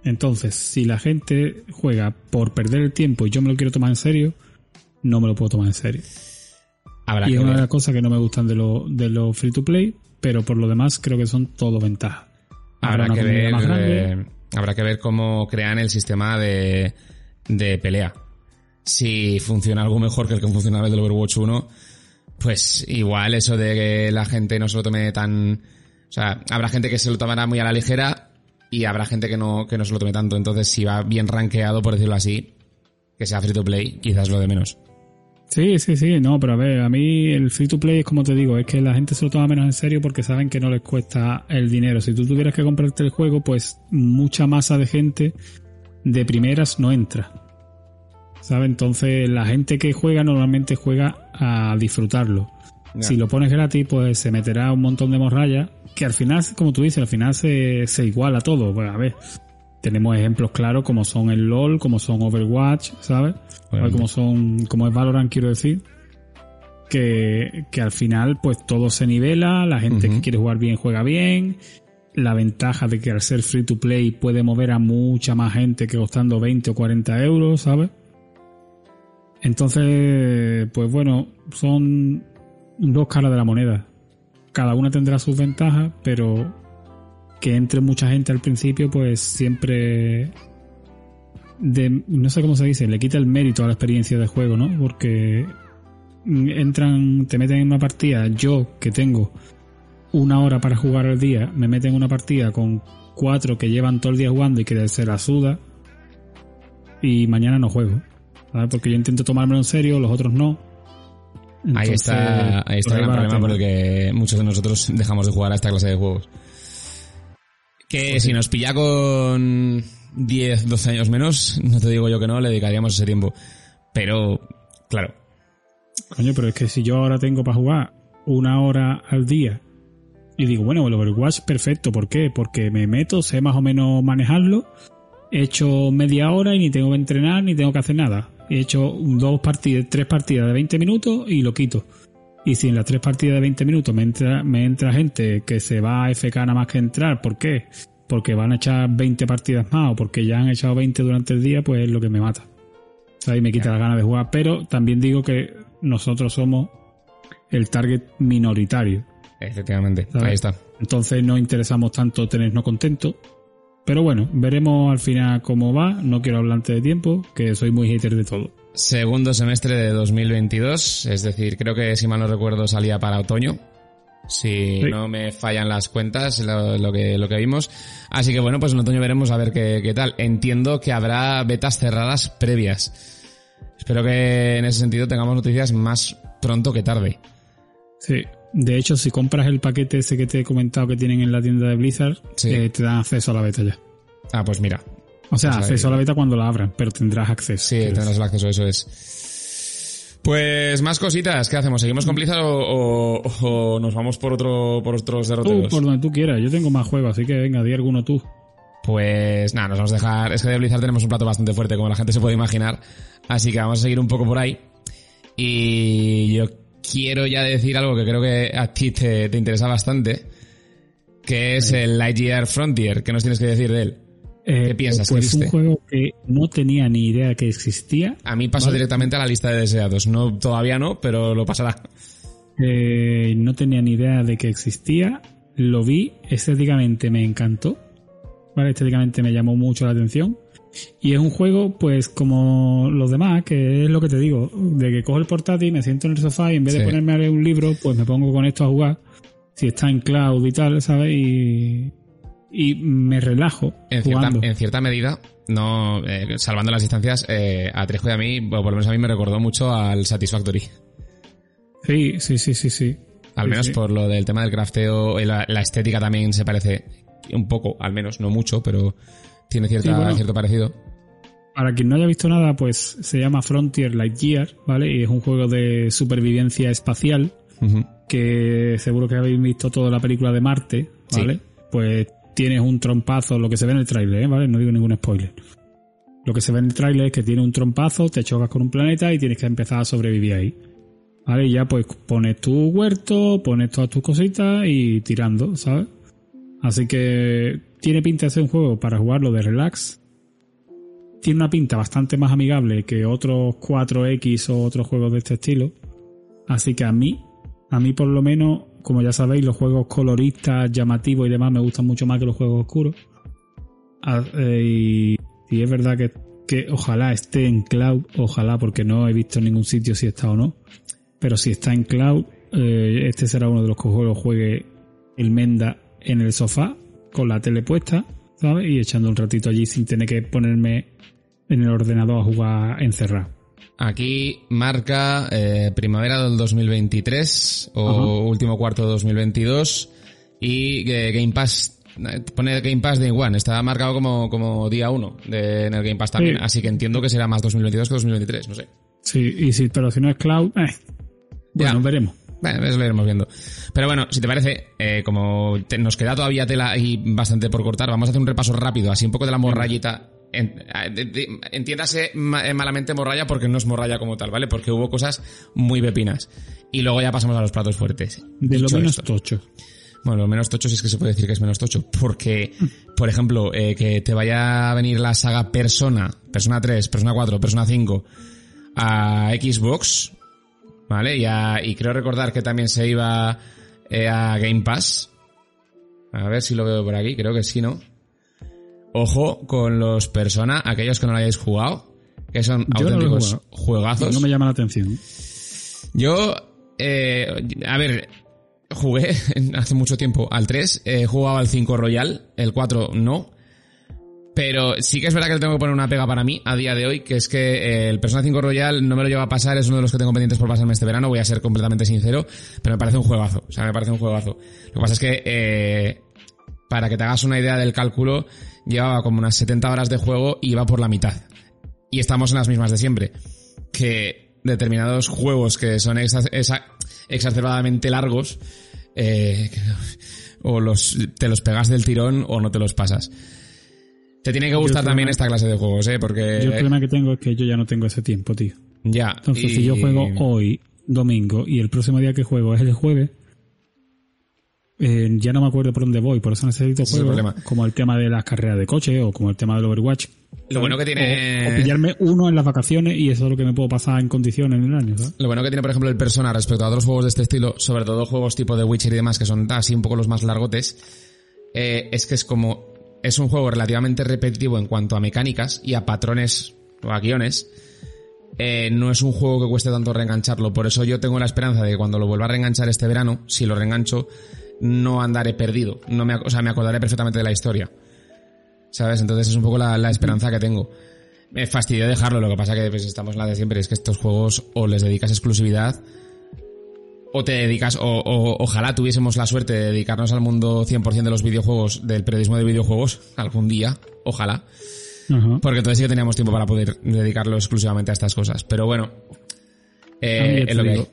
Entonces, si la gente juega por perder el tiempo y yo me lo quiero tomar en serio, no me lo puedo tomar en serio. Habrá Y es una de las cosas que no me gustan de los de los free to play, pero por lo demás creo que son todo ventajas. Habrá que ver, más eh, habrá que ver cómo crean el sistema de, de pelea. Si funciona algo mejor que el que funcionaba el del Overwatch 1, pues igual eso de que la gente no se lo tome tan... O sea, habrá gente que se lo tomará muy a la ligera y habrá gente que no, que no se lo tome tanto. Entonces, si va bien rankeado, por decirlo así, que sea free to play, quizás lo de menos. Sí, sí, sí, no, pero a ver, a mí el free to play es como te digo, es que la gente se lo toma menos en serio porque saben que no les cuesta el dinero. Si tú tuvieras que comprarte el juego, pues mucha masa de gente de primeras no entra. ¿Sabes? Entonces la gente que juega normalmente juega a disfrutarlo. Si lo pones gratis, pues se meterá un montón de morralla que al final, como tú dices, al final se, se iguala todo. Pues a ver, tenemos ejemplos claros como son el LOL, como son Overwatch, ¿sabes? Obviamente. Como son, como es Valorant, quiero decir. Que, que al final, pues todo se nivela, la gente que quiere jugar bien juega bien. La ventaja de que al ser free to play puede mover a mucha más gente que costando 20 o 40 euros, ¿sabes? Entonces, pues bueno, son dos caras de la moneda. Cada una tendrá sus ventajas, pero que entre mucha gente al principio, pues siempre de, no sé cómo se dice, le quita el mérito a la experiencia de juego, ¿no? Porque entran, te meten en una partida, yo que tengo una hora para jugar al día, me meten en una partida con cuatro que llevan todo el día jugando y que se la suda y mañana no juego, ¿sabes? Porque yo intento tomármelo en serio, los otros no. Ahí está, ahí está el gran va la problema por el que muchos de nosotros dejamos de jugar a esta clase de juegos. Que si nos pilla con 10, 12 años menos, no te digo yo que no, le dedicaríamos ese tiempo. Pero, claro, Coño, pero es que si yo ahora tengo para jugar una hora al día y digo, bueno, el Overwatch perfecto, ¿por qué? Porque me meto, sé más o menos manejarlo, he hecho media hora y ni tengo que entrenar ni tengo que hacer nada. He hecho dos partidas, tres partidas de 20 minutos y lo quito. Y si en las tres partidas de 20 minutos me entra, me entra gente que se va a FK nada más que entrar, ¿por qué? Porque van a echar 20 partidas más o porque ya han echado 20 durante el día, pues es lo que me mata. O sea, y me quita las ganas de jugar. Pero también digo que nosotros somos el target minoritario. efectivamente, ¿sabes? ahí está. Entonces no interesamos tanto tenernos contentos. Pero bueno, veremos al final cómo va. No quiero hablar antes de tiempo, que soy muy hater de todo. Segundo semestre de 2022, es decir, creo que si mal no recuerdo salía para otoño. Si no me fallan las cuentas, lo, que, lo que vimos. Así que bueno, pues en otoño veremos a ver qué, qué tal. Entiendo que habrá betas cerradas previas. Espero que en ese sentido tengamos noticias más pronto que tarde. Sí. De hecho, si compras el paquete ese que te he comentado que tienen en la tienda de Blizzard, eh, te dan acceso a la beta ya. Ah, pues mira. O sea, pues acceso a la beta cuando la abran, pero tendrás acceso. Sí, tendrás el acceso, eso es. Pues más cositas, ¿qué hacemos? ¿Seguimos con Blizzard o, nos vamos por otro por otros derroteros? Tú, por donde tú quieras, yo tengo más juegos, así que venga, di alguno tú. Pues nada, nos vamos a dejar. Es que de Blizzard tenemos un plato bastante fuerte, como la gente se puede imaginar. Así que vamos a seguir un poco por ahí. Y yo quiero ya decir algo que creo que a ti te, interesa bastante, que es el Lightyear Frontier. ¿Qué nos tienes que decir de él? ¿Qué eh, piensas? Pues es un juego que no tenía ni idea que existía. A mí pasó directamente a la lista de deseados. No, todavía no, pero lo pasará. Eh, no tenía ni idea de que existía. Lo vi, estéticamente me encantó. ¿Vale? Estéticamente me llamó mucho la atención. Y es un juego, pues, como los demás, que es lo que te digo, de que cojo el portátil, me siento en el sofá y en vez de ponerme a leer un libro, pues me pongo con esto a jugar. Si está en cloud y tal, ¿sabes? Y, y me relajo. En, Cierta, en cierta medida, no eh, salvando las distancias, eh, a Trejo y a mí, por lo menos a mí me recordó mucho al Satisfactory. Sí, sí, sí, sí, sí. Al menos por lo del tema del crafteo, la, la estética también se parece un poco, al menos, no mucho, pero tiene cierta, cierto parecido. Para quien no haya visto nada, pues se llama Frontier Lightyear, ¿vale? Y es un juego de supervivencia espacial, que seguro que habéis visto toda la película de Marte, ¿vale? Pues tienes un trompazo, lo que se ve en el tráiler, ¿eh? ¿vale? No digo ningún spoiler. Lo que se ve en el tráiler es que tiene un trompazo, te chocas con un planeta y tienes que empezar a sobrevivir ahí. ¿Vale? Y ya pues pones tu huerto, pones todas tus cositas y tirando, ¿sabes? Así que tiene pinta de ser un juego para jugarlo de relax. Tiene una pinta bastante más amigable que otros 4X o otros juegos de este estilo. Así que a mí, a mí por lo menos, como ya sabéis, los juegos coloristas, llamativos y demás me gustan mucho más que los juegos oscuros. Ah, eh, y, es verdad que, que, ojalá esté en cloud, ojalá, porque no he visto en ningún sitio si está o no. Pero si está en cloud, eh, este será uno de los que juegos juegue el Menda en el sofá con la tele puesta, ¿sabes? Y echando un ratito allí sin tener que ponerme en el ordenador a jugar encerrado. Aquí marca eh, primavera del 2023 o último cuarto de 2022 y eh, Game Pass pone Game Pass Day One, está marcado como, como día 1 en el Game Pass también, así que entiendo que será más 2022 que 2023, no sé. Sí, y si, pero si no es cloud, eh, bueno, veremos. Bueno, eso lo iremos viendo. Pero bueno, si te parece, eh, como nos queda todavía tela y bastante por cortar, vamos a hacer un repaso rápido, así un poco de la morrayita. entiéndase eh, malamente morralla porque no es morralla como tal, ¿vale? Porque hubo cosas muy pepinas. Y luego ya pasamos a los platos fuertes. De lo menos tocho. Bueno, lo menos tocho sí es que se puede decir que es menos tocho. Porque, por ejemplo, eh, que te vaya a venir la saga Persona, Persona 3, Persona 4, Persona 5 a Xbox, ¿Vale? Y, creo recordar que también se iba eh, a Game Pass. A ver si lo veo por aquí, creo que sí, ¿no? Ojo con los Persona, aquellos que no lo hayáis jugado, que son auténticos juegazos. No me llama la atención. Yo, eh, a ver, jugué hace mucho tiempo al 3, he jugado al 5 Royal, el 4 no. Pero sí que es verdad que le tengo que poner una pega para mí a día de hoy, que es que eh, el Persona 5 Royal no me lo lleva a pasar, es uno de los que tengo pendientes por pasarme este verano, voy a ser completamente sincero, pero me parece un juegazo, o sea, me parece un juegazo. Lo que pasa es que, eh, para que te hagas una idea del cálculo, llevaba como unas 70 horas de juego y iba por la mitad. Y estamos en las mismas de siempre. Que determinados juegos que son exacerbadamente largos, eh, o los, te los pegas del tirón o no te los pasas. Te tiene que gustar también esta clase de juegos, ¿eh? Porque... Yo el problema que tengo es que yo ya no tengo ese tiempo, tío. Ya. Entonces, si yo juego hoy, domingo, y el próximo día que juego es el jueves, eh, ya no me acuerdo por dónde voy, por eso necesito juegos como el tema de las carreras de coche o como el tema del Overwatch. Lo bueno que tiene... O, pillarme uno en las vacaciones y eso es lo que me puedo pasar en condiciones en el año, ¿sabes? Lo bueno que tiene, por ejemplo, el Persona respecto a otros juegos de este estilo, sobre todo juegos tipo de Witcher y demás, que son así un poco los más largotes, eh, es que es como es un juego relativamente repetitivo en cuanto a mecánicas y a patrones o a guiones, eh, no es un juego que cueste tanto reengancharlo. Por eso yo tengo la esperanza de que cuando lo vuelva a reenganchar este verano, si lo reengancho, no andaré perdido. No me, o sea, me acordaré perfectamente de la historia. ¿Sabes? Entonces es un poco la, la esperanza que tengo. Me fastidió dejarlo, lo que pasa que pues, estamos en la de siempre, es que estos juegos o les dedicas exclusividad o te dedicas, o, o, ojalá tuviésemos la suerte de dedicarnos al mundo 100% de los videojuegos, del periodismo de videojuegos, algún día, ojalá. Porque entonces sí que teníamos tiempo para poder dedicarlo exclusivamente a estas cosas. Pero bueno, eh, Ah, es lo te que hay. digo.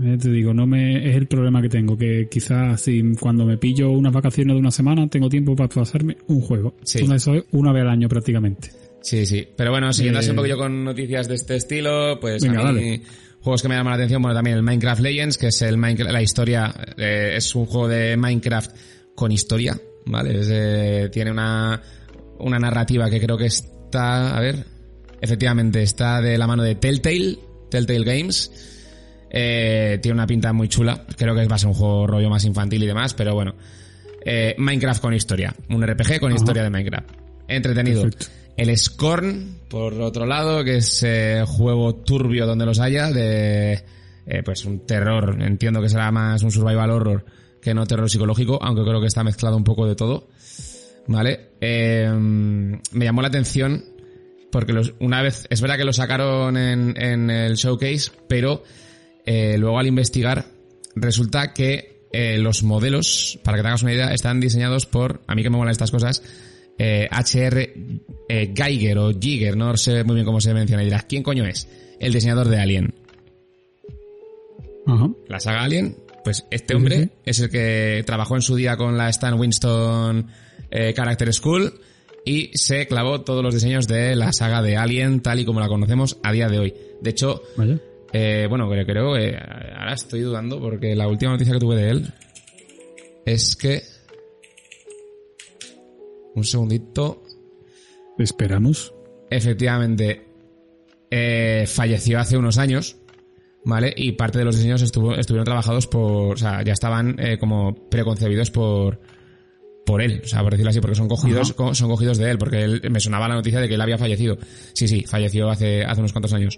Eh, te digo, no me es el problema que tengo, que quizás si cuando me pillo unas vacaciones de una semana tengo tiempo para pasarme un juego. Sí. Entonces eso es una vez al año prácticamente. Sí, sí. Pero bueno, siguiendo así Eh, un poquillo con noticias de este estilo, pues venga, a mí, dale. Juegos que me llaman la atención, bueno, también el Minecraft Legends, que es el Minecraft, la historia, eh, es un juego de Minecraft con historia, ¿vale? Es, eh, tiene una, una narrativa que creo que está, a ver, efectivamente, está de la mano de Telltale, Telltale Games. Eh, tiene una pinta muy chula. Creo que va a ser un juego rollo más infantil y demás, pero bueno. Eh, Minecraft con historia. Un RPG con Ajá. historia de Minecraft. Entretenido. Perfecto. El Scorn, por otro lado, que es eh, juego turbio donde los haya, de eh, pues un terror. Entiendo que será más un survival horror que no terror psicológico, aunque creo que está mezclado un poco de todo. ¿Vale? Eh, me llamó la atención porque los- una vez, es verdad que lo sacaron en, en el showcase, pero eh, luego al investigar resulta que eh, los modelos, para que te hagas una idea, están diseñados por, a mí que me molan estas cosas, eh, HR eh, Geiger o Giger, no sé muy bien cómo se menciona. Y dirás, ¿quién coño es? El diseñador de Alien. La saga Alien, pues este hombre es el que trabajó en su día con la Stan Winston eh, Character School y se clavó todos los diseños de la saga de Alien tal y como la conocemos a día de hoy. De hecho, eh, bueno, creo, creo eh, ahora estoy dudando porque la última noticia que tuve de él es que... Un segundito. Esperamos. Efectivamente, eh, falleció hace unos años, ¿vale? Y parte de los diseños estuvo, estuvieron trabajados por, o sea, ya estaban eh, como preconcebidos por, por él, o sea, por decirlo así, porque son cogidos, co- son cogidos de él, porque él, me sonaba la noticia de que él había fallecido. Sí, sí, falleció hace, hace unos cuantos años.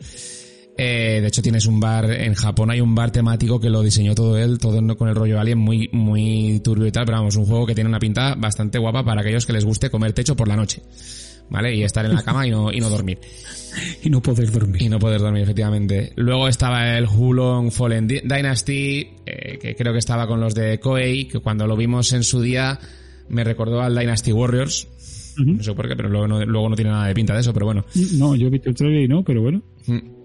Eh, de hecho, tienes un bar, en Japón hay un bar temático que lo diseñó todo él, todo con el rollo alien, muy, muy turbio y tal, pero vamos, un juego que tiene una pinta bastante guapa para aquellos que les guste comer techo por la noche. ¿Vale? Y estar en la cama y no, y no dormir. Y no poder dormir. Y no poder dormir, efectivamente. Luego estaba el Hulong Fallen Dynasty, eh, que creo que estaba con los de Koei, que cuando lo vimos en su día me recordó al Dynasty Warriors. No sé por qué, pero luego no, luego no tiene nada de pinta de eso, pero bueno. No, yo he visto el trailer y no, pero bueno. Mm.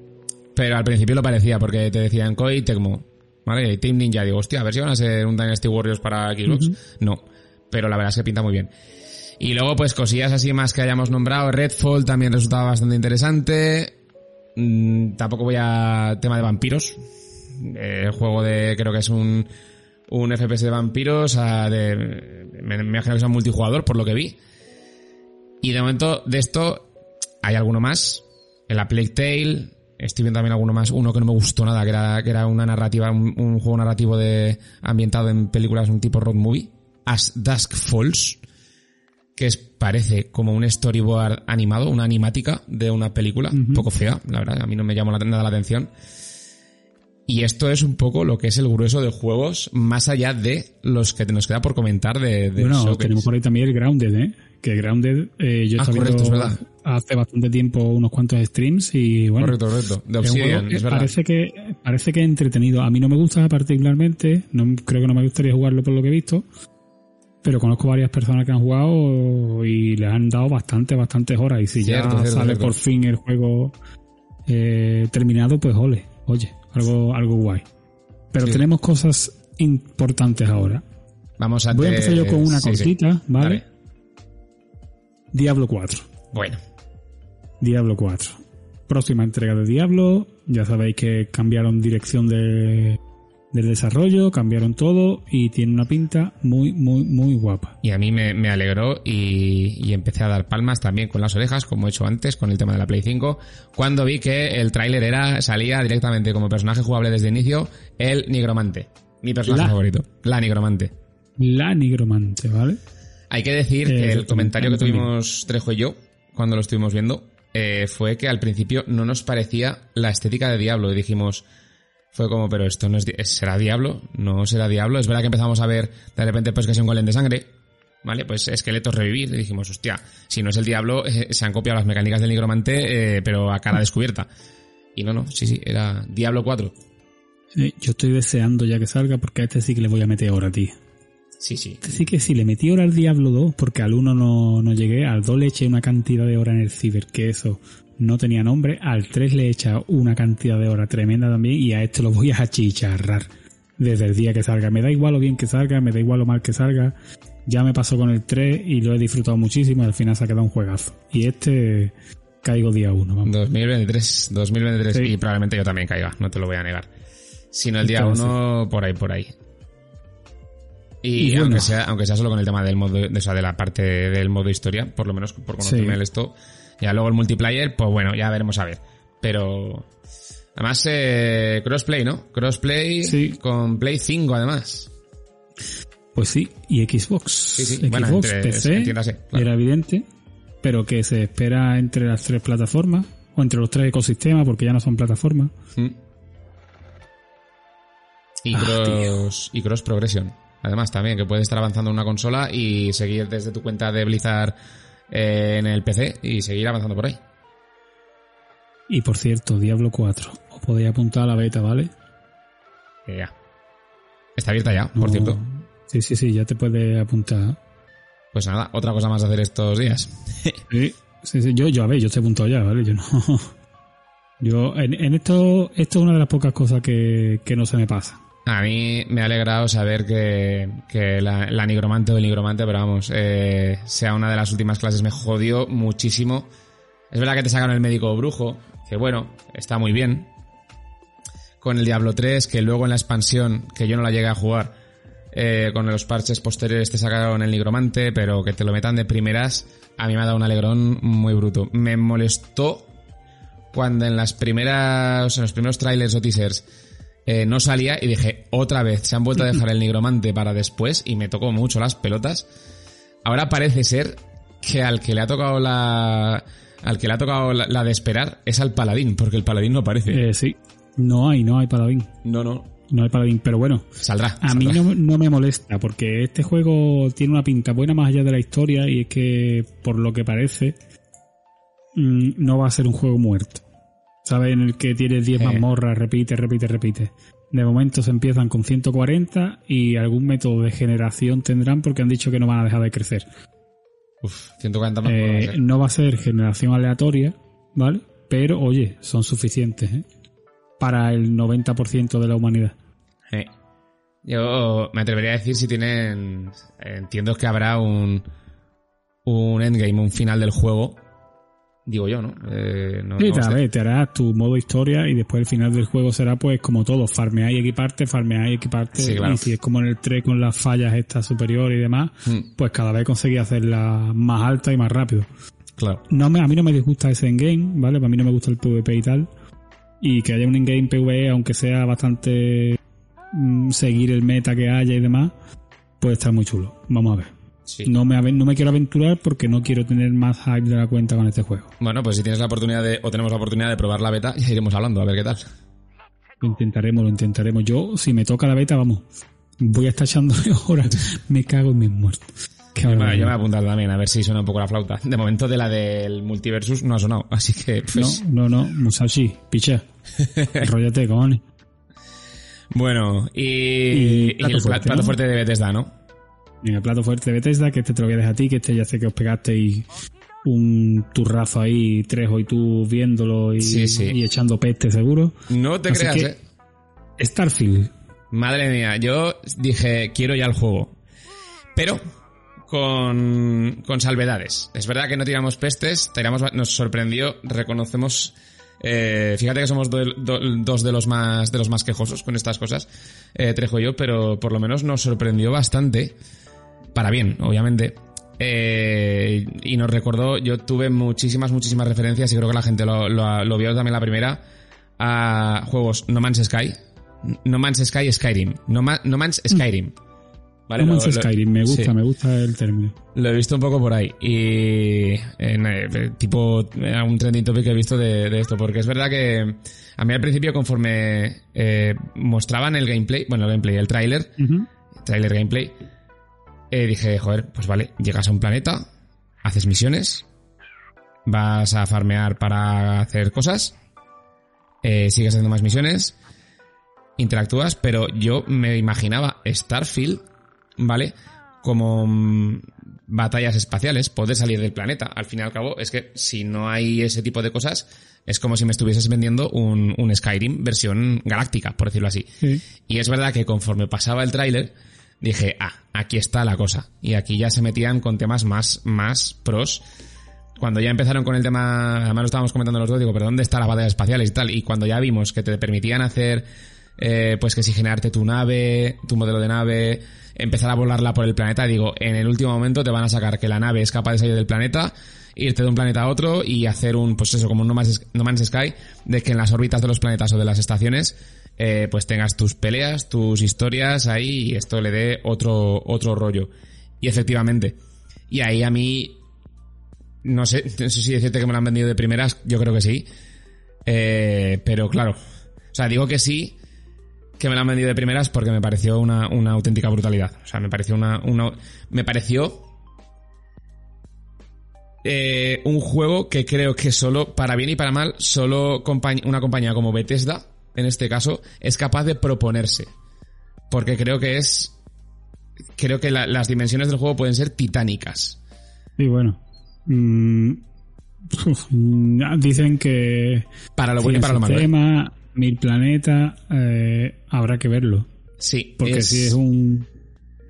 Pero al principio lo parecía, porque te decían Koei Tecmo. ¿Vale? Y Team Ninja. Digo, hostia, a ver si van a ser un Dynasty Warriors para Xbox. No. Pero la verdad es que pinta muy bien. Y luego, pues cosillas así más que hayamos nombrado. Redfall también resultaba bastante interesante. Mm, tampoco voy a tema de vampiros. El juego de, creo que es un, un FPS de vampiros. de, me, me imagino que sea multijugador, por lo que vi. Y de momento, de esto, hay alguno más. En la Plague Tale. Estoy viendo también alguno más. Uno que no me gustó nada, que era, que era una narrativa, un, un juego narrativo de, ambientado en películas, un tipo road movie. As Dusk Falls. Que es, parece como un storyboard animado, una animática de una película. Un poco fea, la verdad. A mí no me llamó la- nada la atención. Y esto es un poco lo que es el grueso de juegos, más allá de los que nos queda por comentar de, de bueno, tenemos por ahí también el Grounded, ¿eh? Que Grounded, eh, yo Ah, estaba correcto, viendo es hace bastante tiempo unos cuantos streams y bueno. Correcto, correcto. De Obsidian, es verdad. Parece que, parece que es entretenido. A mí no me gusta particularmente, no, creo que no me gustaría jugarlo por lo que he visto, pero conozco varias personas que han jugado y les han dado bastante, bastantes horas. Y si Cierto, ya cierto, sale cierto. por fin el juego eh, terminado, pues ole, oye, algo, algo guay. Pero Sí. tenemos cosas importantes ahora. Vamos a Voy a empezar yo con una sí, sí. cortita, ¿vale? Dale. Diablo 4. Bueno, Diablo 4. Próxima entrega de Diablo. Ya sabéis que cambiaron dirección de, del desarrollo, cambiaron todo y tiene una pinta muy, muy, muy guapa. y a mí me, me alegró y, y empecé a dar palmas también con las orejas, como he hecho antes con el tema de la Play 5, cuando vi que el tráiler era salía directamente como personaje jugable desde el inicio el nigromante. Mi personaje La- favorito, la nigromante. La nigromante, ¿vale? Hay que decir Eh, que el comentario que tuvimos Trejo y yo, cuando lo estuvimos viendo, eh, fue que al principio no nos parecía la estética de Diablo y dijimos, fue como, pero esto no es, ¿será Diablo? No será Diablo. Es verdad que empezamos a ver de repente pues que es un golem de sangre, ¿vale? Pues esqueletos revivir y dijimos, hostia, si no es el Diablo, eh, se han copiado las mecánicas del nigromante, eh, pero a cara descubierta. Y no, no, sí, sí, era Diablo 4. yo estoy deseando ya que salga porque a este sí que le voy a meter ahora, tío. Sí, sí. Este sí que sí, le metí hora al Diablo 2 porque al 1 no, no llegué, al 2 le eché una cantidad de hora en el Ciber, que eso no tenía nombre, al 3 le he echado una cantidad de hora tremenda también y a este lo voy a achicharrar desde el día que salga. Me da igual lo bien que salga, me da igual lo mal que salga. Ya me pasó con el 3 y lo he disfrutado muchísimo y al final se ha quedado un juegazo. Y este caigo día 1. 2023, 2023 y probablemente yo también caiga, no te lo voy a negar. Si no el día 1, por ahí, por ahí. Y, aunque, sea, aunque sea solo con el tema del modo, de, o sea, de la parte del modo historia, por lo menos por conocerme el esto. Ya luego el multiplayer, pues bueno, ya veremos a ver. Pero. Además, eh, crossplay, ¿no? Crossplay sí. con Play 5, además. Pues sí, y Xbox. Sí, sí. Xbox, PC, era evidente, pero que se espera entre las tres plataformas, o entre los tres ecosistemas, porque ya no son plataformas. Mm. Y, ah, cross, y cross progression. Además, también, que puedes estar avanzando en una consola y seguir desde tu cuenta de Blizzard eh, en el PC y seguir avanzando por ahí. Y por cierto, Diablo 4, os podéis apuntar a la beta, ¿vale? ya. Está abierta ya, por cierto. Sí, sí, sí, ya te puedes apuntar. Pues nada, otra cosa más a hacer estos días. sí, sí, yo, yo, a ver, yo estoy apuntado ya, ¿vale? Yo no. Yo, en, en esto, esto es una de las pocas cosas que, que no se me pasa. A mí me ha alegrado saber que, que la, la, nigromante o el nigromante, pero vamos, eh, sea una de las últimas clases, me jodió muchísimo. Es verdad que te sacaron el médico brujo, que bueno, está muy bien. Con el Diablo 3, que luego en la expansión, que yo no la llegué a jugar, eh, con los parches posteriores te sacaron el nigromante, pero que te lo metan de primeras, a mí me ha dado un alegrón muy bruto. Me molestó cuando en las primeras, en los primeros trailers o teasers, eh, no salía y dije, otra vez, se han vuelto a dejar el nigromante para después y me tocó mucho las pelotas. Ahora parece ser que al que le ha tocado la... Al que le ha tocado la, de esperar es al paladín, porque el paladín no aparece. Eh, sí, no hay, no hay paladín. No, no. No hay paladín, pero bueno. Saldrá. A mí no, me molesta, porque este juego tiene una pinta buena más allá de la historia y es que, por lo que parece, mm, no va a ser un juego muerto. ¿Sabes? En el que tienes 10 mazmorras, repite, repite, repite. De momento se empiezan con 140 y algún método de generación tendrán porque han dicho que no van a dejar de crecer. Uf, 140 mazmorras. Eh, no va a ser generación aleatoria, ¿vale? Pero, oye, son suficientes, ¿eh? Para el 90% de la humanidad. Yo me atrevería a decir si tienen... Entiendo que habrá un... Un endgame, un final del juego Digo yo, ¿no? Eh, no sí, no te harás tu modo historia y después el final del juego será pues como todo, farmear y equiparte, farmear y equiparte. Y si es como en el 3 con las fallas estas superiores y demás, hmm. pues cada vez conseguir hacerla más alta y más rápido. Claro. No me, a mí no me disgusta ese endgame, ¿vale? Para mí no me gusta el PvP y tal. Y que haya un endgame PvE, aunque sea bastante mm, seguir el meta que haya y demás, puede estar muy chulo. Vamos a ver. No, me, no me quiero aventurar porque no quiero tener más hype de la cuenta con este juego. Bueno, pues si tienes la oportunidad de, o tenemos la oportunidad de probar la beta, ya iremos hablando, a ver qué tal. Lo intentaremos, lo intentaremos. Yo, si me toca la beta, vamos, voy a estar echando horas. me cago en mis muertos. Yo me, voy a apuntar también, a ver si suena un poco la flauta. De momento de la del multiversus no ha sonado, así que pues... No, no, no, Musashi, picha. Enrollate, cojones. Bueno, y, el plato fuerte de Bethesda, ¿no? En el plato fuerte de Bethesda, que este te lo voy a dejar a ti, que este ya sé que os pegaste y un turrazo ahí, tres hoy tú viéndolo y, echando peste seguro. No te creas, eh. Starfield. Madre mía, yo dije, quiero ya el juego. Pero con, con salvedades. Es verdad que no tiramos pestes, tiramos, nos sorprendió, reconocemos... Eh, fíjate que somos dos de los más de los más quejosos con estas cosas, eh, Trejo y yo, pero por lo menos nos sorprendió bastante para bien, obviamente. Eh, y nos recordó, yo tuve muchísimas, muchísimas referencias y creo que la gente lo, lo, vio también la primera a juegos No Man's Sky, No Man's Sky Skyrim, No, no Man's Skyrim. ¿vale? No Man's Skyrim, me gusta, me gusta el término. Lo he visto un poco por ahí. Y en, eh, tipo un trending topic que he visto de, esto, porque es verdad que a mí al principio conforme eh, mostraban el gameplay, bueno, el gameplay, el tráiler, tráiler gameplay, eh, dije, joder, pues vale, llegas a un planeta, haces misiones, vas a farmear para hacer cosas, sigues haciendo más misiones, interactúas, pero yo me imaginaba Starfield, ¿vale? Como mm, batallas espaciales, poder salir del planeta. Al fin y al cabo, es que si no hay ese tipo de cosas, es como si me estuvieses vendiendo un, un Skyrim versión galáctica, por decirlo así. Y es verdad que conforme pasaba el tráiler, dije, ah, aquí está la cosa. Y aquí ya se metían con temas más, más pros. Cuando ya empezaron con el tema, además lo estábamos comentando los dos, digo, pero ¿dónde están las batallas espaciales y tal? Y cuando ya vimos que te permitían hacer eh, pues que si generarte tu nave, tu modelo de nave, empezar a volarla por el planeta, digo, en el último momento te van a sacar que la nave es capaz de salir del planeta, irte de un planeta a otro y hacer un, pues eso, como un No Man's, Sky, de que en las órbitas de los planetas o de las estaciones, eh, pues tengas tus peleas, tus historias ahí y esto le dé otro, otro rollo. Y efectivamente. Y ahí a mí, no sé, no sé si decirte que me lo han vendido de primeras, yo creo que sí. Eh, pero claro, o sea, digo que sí, que me la han vendido de primeras porque me pareció una, auténtica brutalidad. O sea, me pareció una. me pareció. Eh, un juego que creo que solo, para bien y para mal, solo una compañía como Bethesda, en este caso, es capaz de proponerse. Porque creo que es. Creo que las dimensiones del juego pueden ser titánicas. Y bueno. Mm, dicen que. Para lo bueno y para lo malo. ¿eh? mil planetas, eh, habrá que verlo. Sí. Porque si es un.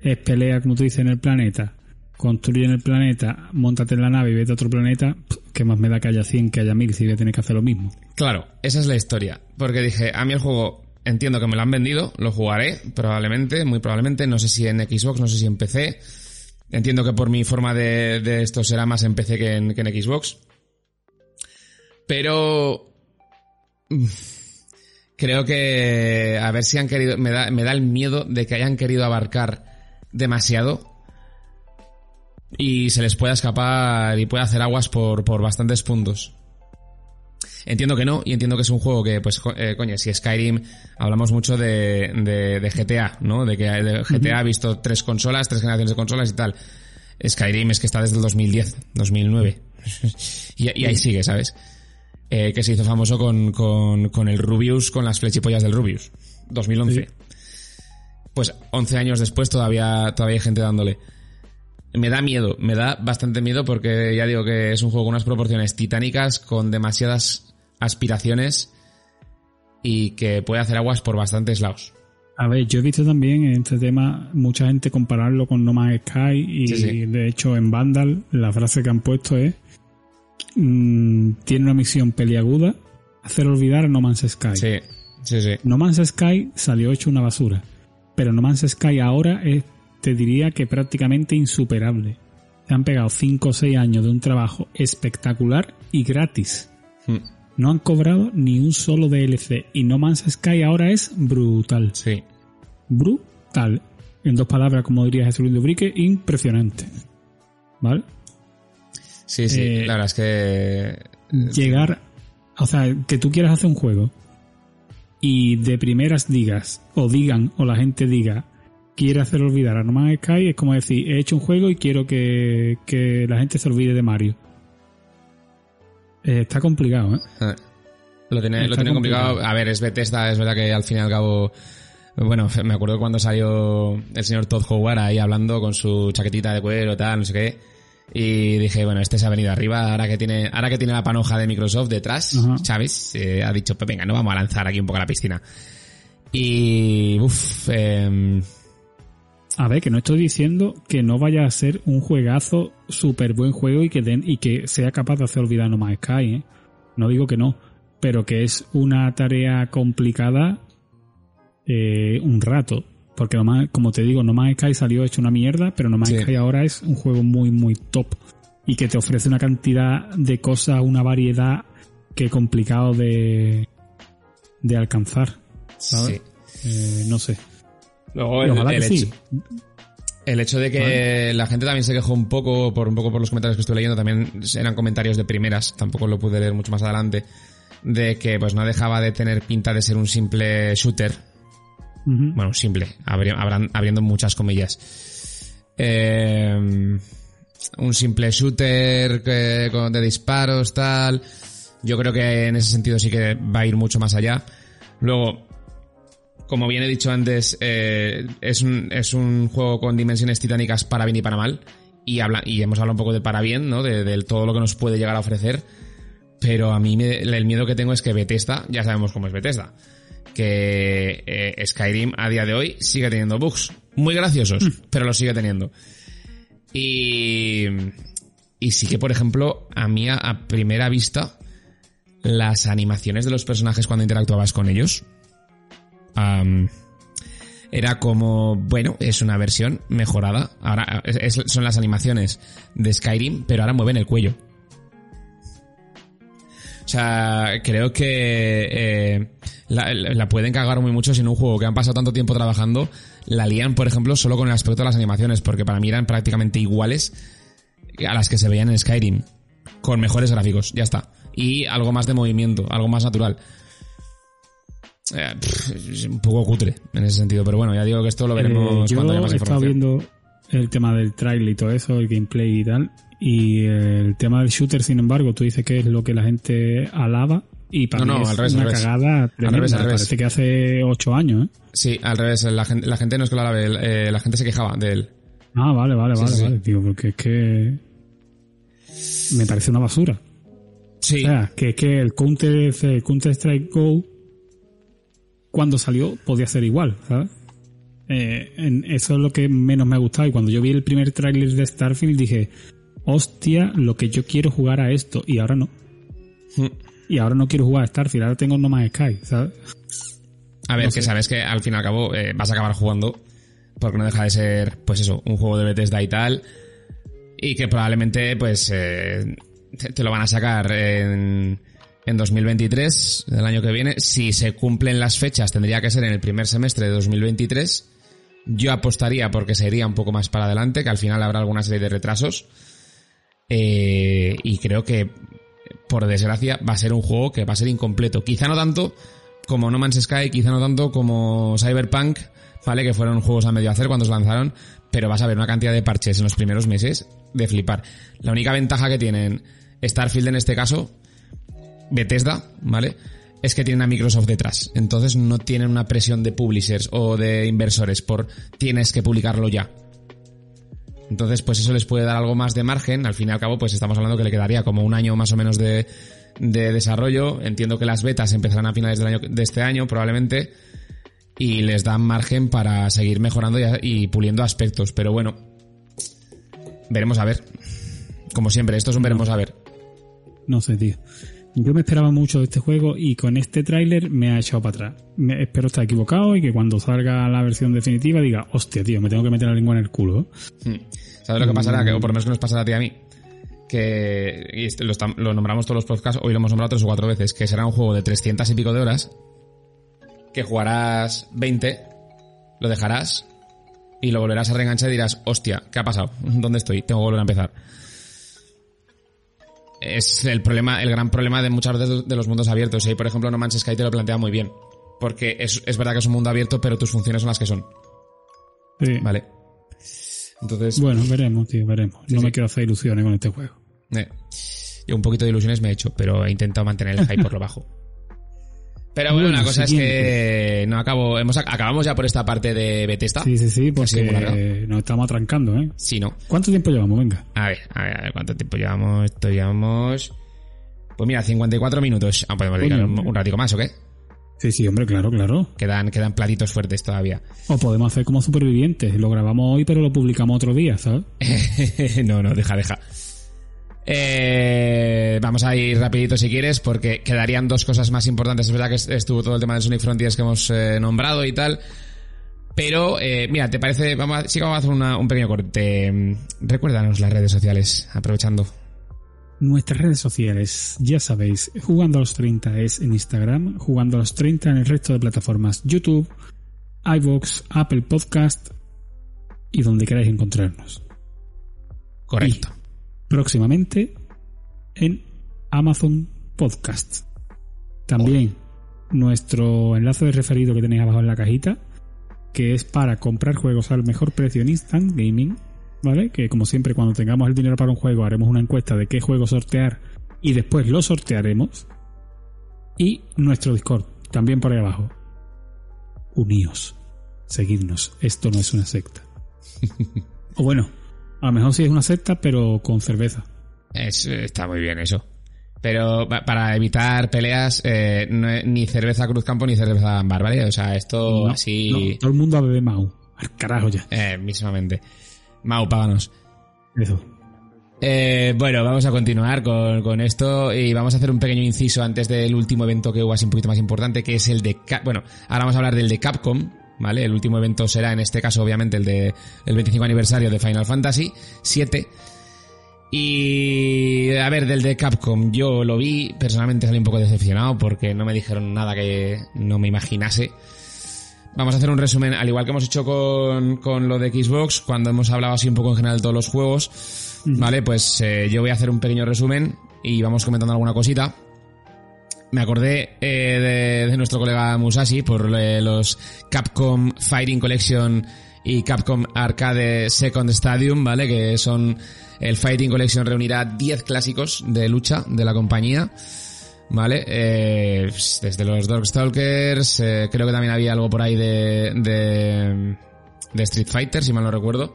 Es pelea, como tú dices, en el planeta, construye en el planeta, montate en la nave y vete a otro planeta, ¿qué más me da que haya 100, que haya 1000 si voy a tener que hacer lo mismo? Claro, esa es la historia. Porque dije, a mí el juego entiendo que me lo han vendido, lo jugaré, probablemente, muy probablemente, no sé si en Xbox, no sé si en PC. Entiendo que por mi forma de, de esto será más en PC que en, que en Xbox. Pero creo que a ver si han querido, me da, me da el miedo de que hayan querido abarcar demasiado y se les pueda escapar y pueda hacer aguas por, por bastantes puntos. Entiendo que no, y entiendo que es un juego que, pues, eh, coño, si Skyrim, hablamos mucho de, de, GTA, ¿no? De que GTA ha visto tres consolas, tres generaciones de consolas y tal. Skyrim es que está desde el 2010, 2009. y, y ahí sigue, ¿sabes? Eh, que se hizo famoso con, con, con, el Rubius, con las flechipollas del Rubius, 2011. Pues 11 años después todavía, todavía hay gente dándole. Me da miedo, me da bastante miedo porque ya digo que es un juego con unas proporciones titánicas, con demasiadas aspiraciones y que puede hacer aguas por bastantes lados. A ver, yo he visto también en este tema mucha gente compararlo con No Man's Sky y de hecho en Vandal la frase que han puesto es Mm, tiene una misión peliaguda, hacer olvidar a No Man's Sky. Sí, sí, sí. No Man's Sky salió hecho una basura, pero No Man's Sky ahora es, te diría que prácticamente insuperable. Se han pegado 5 o 6 años de un trabajo espectacular y gratis. Hmm. No han cobrado ni un solo DLC y No Man's Sky ahora es brutal. Sí. Brutal. En dos palabras, como diría Jesús Brique, impresionante. ¿Vale? Sí, sí, eh, la verdad es que... Llegar, o sea, que tú quieras hacer un juego y de primeras digas, o digan, o la gente diga, quiere hacer olvidar a No Man's Sky, es como decir, he hecho un juego y quiero que, la gente se olvide de Mario. Eh, está complicado, ¿eh? Ah, lo tiene, lo tiene complicado. A ver, es Bethesda, es verdad que al fin y al cabo... Bueno, me acuerdo cuando salió el señor Todd Howard ahí hablando con su chaquetita de cuero tal, no sé qué y dije, bueno, este se ha venido arriba, ahora que tiene, ahora que tiene la panoja de Microsoft detrás, Chávez, eh, ha dicho, pues venga, no vamos a lanzar aquí un poco a la piscina. Y, uff, eh, a ver, que no estoy diciendo que no vaya a ser un juegazo, súper buen juego y que den, y que sea capaz de hacer olvidar No Man's Sky, ¿eh? No digo que no, pero que es una tarea complicada eh, un rato. Porque como te digo, No Man's Sky salió hecho una mierda, pero No Man's Sky ahora es un juego muy, muy top. Y que te ofrece una cantidad de cosas, una variedad que es complicado de, de alcanzar. ¿sabes? Sí. Eh, no sé. Luego el, El hecho de que la gente también se quejó un poco, por un poco por los comentarios que estuve leyendo, también eran comentarios de primeras, tampoco lo pude leer mucho más adelante, de que pues no dejaba de tener pinta de ser un simple shooter. Bueno, simple, abriendo muchas comillas. Eh, un simple shooter de disparos, tal. Yo creo que en ese sentido sí que va a ir mucho más allá. Luego, como bien he dicho antes, eh, es, un, es un juego con dimensiones titánicas para bien y para mal. Y, habla, y hemos hablado un poco de para bien, ¿no? De, todo lo que nos puede llegar a ofrecer. Pero a mí el miedo que tengo es que Bethesda, ya sabemos cómo es Bethesda, que eh, Skyrim a día de hoy sigue teniendo bugs. Muy graciosos, mm. pero lo sigue teniendo. Y, y sí que, por ejemplo, a mí a primera vista, las animaciones de los personajes cuando interactuabas con ellos era como, bueno, es una versión mejorada. Ahora son las animaciones de Skyrim, pero ahora mueven el cuello. O sea, creo que eh, la, pueden cagar muy mucho sin un juego que han pasado tanto tiempo trabajando. La lían, por ejemplo, solo con el aspecto de las animaciones, porque para mí eran prácticamente iguales a las que se veían en Skyrim. Con mejores gráficos, ya está. Y algo más de movimiento, algo más natural. Eh, es un poco cutre en ese sentido, pero bueno, ya digo que esto lo veremos eh, cuando haya más he estado viendo el tema del trailer y todo eso, el gameplay y tal, y el tema del shooter, sin embargo, tú dices que es lo que la gente alaba y para no, mí no, es al una cagada tremenda. Parece que hace ocho años, ¿eh? Sí, al revés. La gente, la gente no es que lo alabe, eh, la gente se quejaba de él. Ah, vale, vale, vale, vale, tío, porque es que me parece una basura. Sí. O sea, que es que el Counter, el Counter Strike Go cuando salió podía ser igual, ¿sabes? Eh, eso es lo que menos me ha gustado. Y cuando yo vi el primer tráiler de Starfield dije, hostia, lo que yo quiero jugar a esto. Y ahora no. Hmm. Y ahora no quiero jugar a Starfield, ahora tengo No Man's Sky, ¿sabes? A ver, que sabes que al fin y al cabo eh, vas a acabar jugando, porque no deja de ser, pues eso, un juego de Bethesda y tal, y que probablemente, pues, eh, te, lo van a sacar en, en 2023, del año que viene. Si se cumplen las fechas, tendría que ser en el primer semestre de 2023. Yo apostaría porque se iría un poco más para adelante, que al final habrá alguna serie de retrasos. Eh, y creo que, por desgracia, va a ser un juego que va a ser incompleto. Quizá no tanto como No Man's Sky, quizá no tanto como Cyberpunk, ¿vale? Que fueron juegos a medio hacer cuando se lanzaron, pero vas a ver una cantidad de parches en los primeros meses de flipar. La única ventaja que tienen Starfield en este caso Bethesda, ¿vale? Es que tienen a Microsoft detrás. Entonces no tienen una presión de publishers o de inversores por tienes que publicarlo ya. Entonces, pues eso les puede dar algo más de margen. Al fin y al cabo, pues estamos hablando que le quedaría como un año más o menos de, desarrollo. Entiendo que las betas empezarán a finales del año, de este año, probablemente. Y les dan margen para seguir mejorando y, y puliendo aspectos. Pero bueno, veremos a ver. Como siempre, esto es un veremos a ver. No sé, tío. Yo me esperaba mucho de este juego y con este tráiler me ha echado para atrás. Me, espero estar equivocado y que cuando salga la versión definitiva diga, hostia, tío, me tengo que meter la lengua en el culo. Hmm. ¿Sabes lo que pasará? Que, o por lo menos que nos pasará a ti a mí. Que y este, lo, lo, nombramos todos los podcasts, hoy lo hemos nombrado tres o cuatro veces, que será un juego de 300 y pico de horas, que jugarás 20, lo dejarás y lo volverás a reenganchar y dirás, hostia, ¿qué ha pasado? ¿Dónde estoy? Tengo que volver a empezar es el problema, el gran problema de muchas veces de los mundos abiertos. Y por ejemplo, No Man's Sky te lo plantea muy bien. Porque es, verdad que es un mundo abierto, pero tus funciones son las que son. Sí. Vale. Entonces. Bueno, veremos, tío, veremos. no me quiero hacer ilusiones con este juego. Eh. Yo un poquito de ilusiones me he hecho, pero he intentado mantener el hype por lo bajo. Pero bueno, una cosa es que no acabo, hemos, acabamos ya por esta parte de Bethesda. Sí, sí, sí, porque nos estamos atrancando, ¿eh? Sí, ¿no? ¿Cuánto tiempo llevamos? Venga. A ver, a ver, a ver, ¿cuánto tiempo llevamos? Esto llevamos... Pues mira, 54 minutos. Ah, podemos dedicar un, ratico más, ¿o qué? Sí, sí, hombre, claro, claro. Quedan, quedan platitos fuertes todavía. O podemos hacer como supervivientes. Lo grabamos hoy, pero lo publicamos otro día, ¿sabes? no, no, deja, deja. Eh, vamos a ir rapidito si quieres, porque quedarían dos cosas más importantes. Es verdad que estuvo todo el tema de Sonic Frontiers que hemos eh, nombrado y tal. Pero, eh, mira, ¿te parece? Vamos a, sí que vamos a hacer un pequeño corte. Recuérdanos las redes sociales, aprovechando. Nuestras redes sociales, ya sabéis, jugando a los 30 es en Instagram, jugando a los 30 en el resto de plataformas YouTube, iVoox, Apple Podcast y donde queráis encontrarnos. Correcto. Y próximamente en Amazon Podcast. También nuestro enlace de referido que tenéis abajo en la cajita, que es para comprar juegos al mejor precio en Instant Gaming, ¿vale? Que como siempre cuando tengamos el dinero para un juego haremos una encuesta de qué juego sortear y después lo sortearemos. Y nuestro Discord, también por ahí abajo. Uníos, seguidnos, esto no es una secta. o bueno, a lo mejor sí es una secta, pero con cerveza. está muy bien eso. Pero para evitar peleas, eh, ni cerveza Cruzcampo ni cerveza Bar, ¿vale? O sea, esto así. todo el mundo bebe Mau. Al carajo ya. Eh, mismamente. Mau, páganos. Eso. Eh, bueno, vamos a continuar con, esto y vamos a hacer un pequeño inciso antes del último evento que hubo así un poquito más importante, que es el de... bueno, ahora vamos a hablar del de Capcom, ¿vale? El último evento será en este caso obviamente el de el 25 aniversario de Final Fantasy 7. Y a ver, del de Capcom, yo lo vi, personalmente salí un poco decepcionado porque no me dijeron nada que no me imaginase. Vamos a hacer un resumen, al igual que hemos hecho con, con lo de Xbox, cuando hemos hablado así un poco en general de todos los juegos, ¿vale? Pues eh, yo voy a hacer un pequeño resumen y vamos comentando alguna cosita. Me acordé eh, de, nuestro colega Musashi por eh, los Capcom Fighting Collection y Capcom Arcade Second Stadium, ¿vale? Que son el Fighting Collection reunirá 10 clásicos de lucha de la compañía. ¿Vale? Eh, desde los Darkstalkers, eh, creo que también había algo por ahí de, de, de Street Fighter, si mal no recuerdo.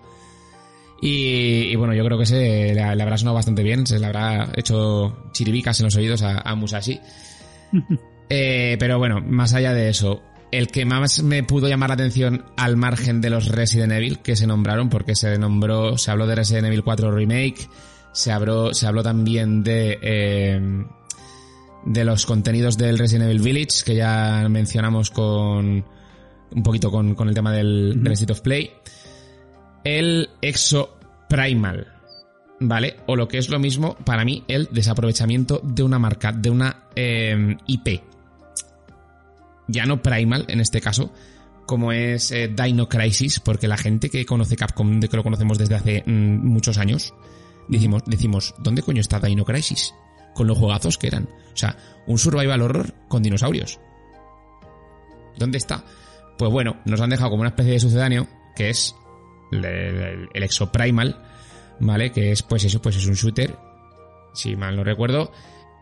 Y, bueno, yo creo que se le, habrá sonado bastante bien, se le habrá hecho chiribicas en los oídos a, Musashi. Eh, pero bueno, más allá de eso, el que más me pudo llamar la atención al margen de los Resident Evil que se nombraron, porque se nombró, se habló de Resident Evil 4 Remake, se habló, se habló también de, eh, de los contenidos del Resident Evil Village, que ya mencionamos con, un poquito con, con el tema del, State of Play. El Exo Primal, ¿vale? O lo que es lo mismo, para mí, el desaprovechamiento de una marca, de una eh, IP ya no Primal en este caso, como es eh, Dino Crisis, porque la gente que conoce Capcom, de que lo conocemos desde hace mm, muchos años, decimos, decimos, ¿dónde coño está Dino Crisis? Con los juegazos que eran. O sea, un survival horror con dinosaurios. ¿Dónde está? Pues bueno, nos han dejado como una especie de sucedáneo, que es el, el, Exoprimal, ¿vale? Que es, pues eso, pues es un shooter, si mal no recuerdo,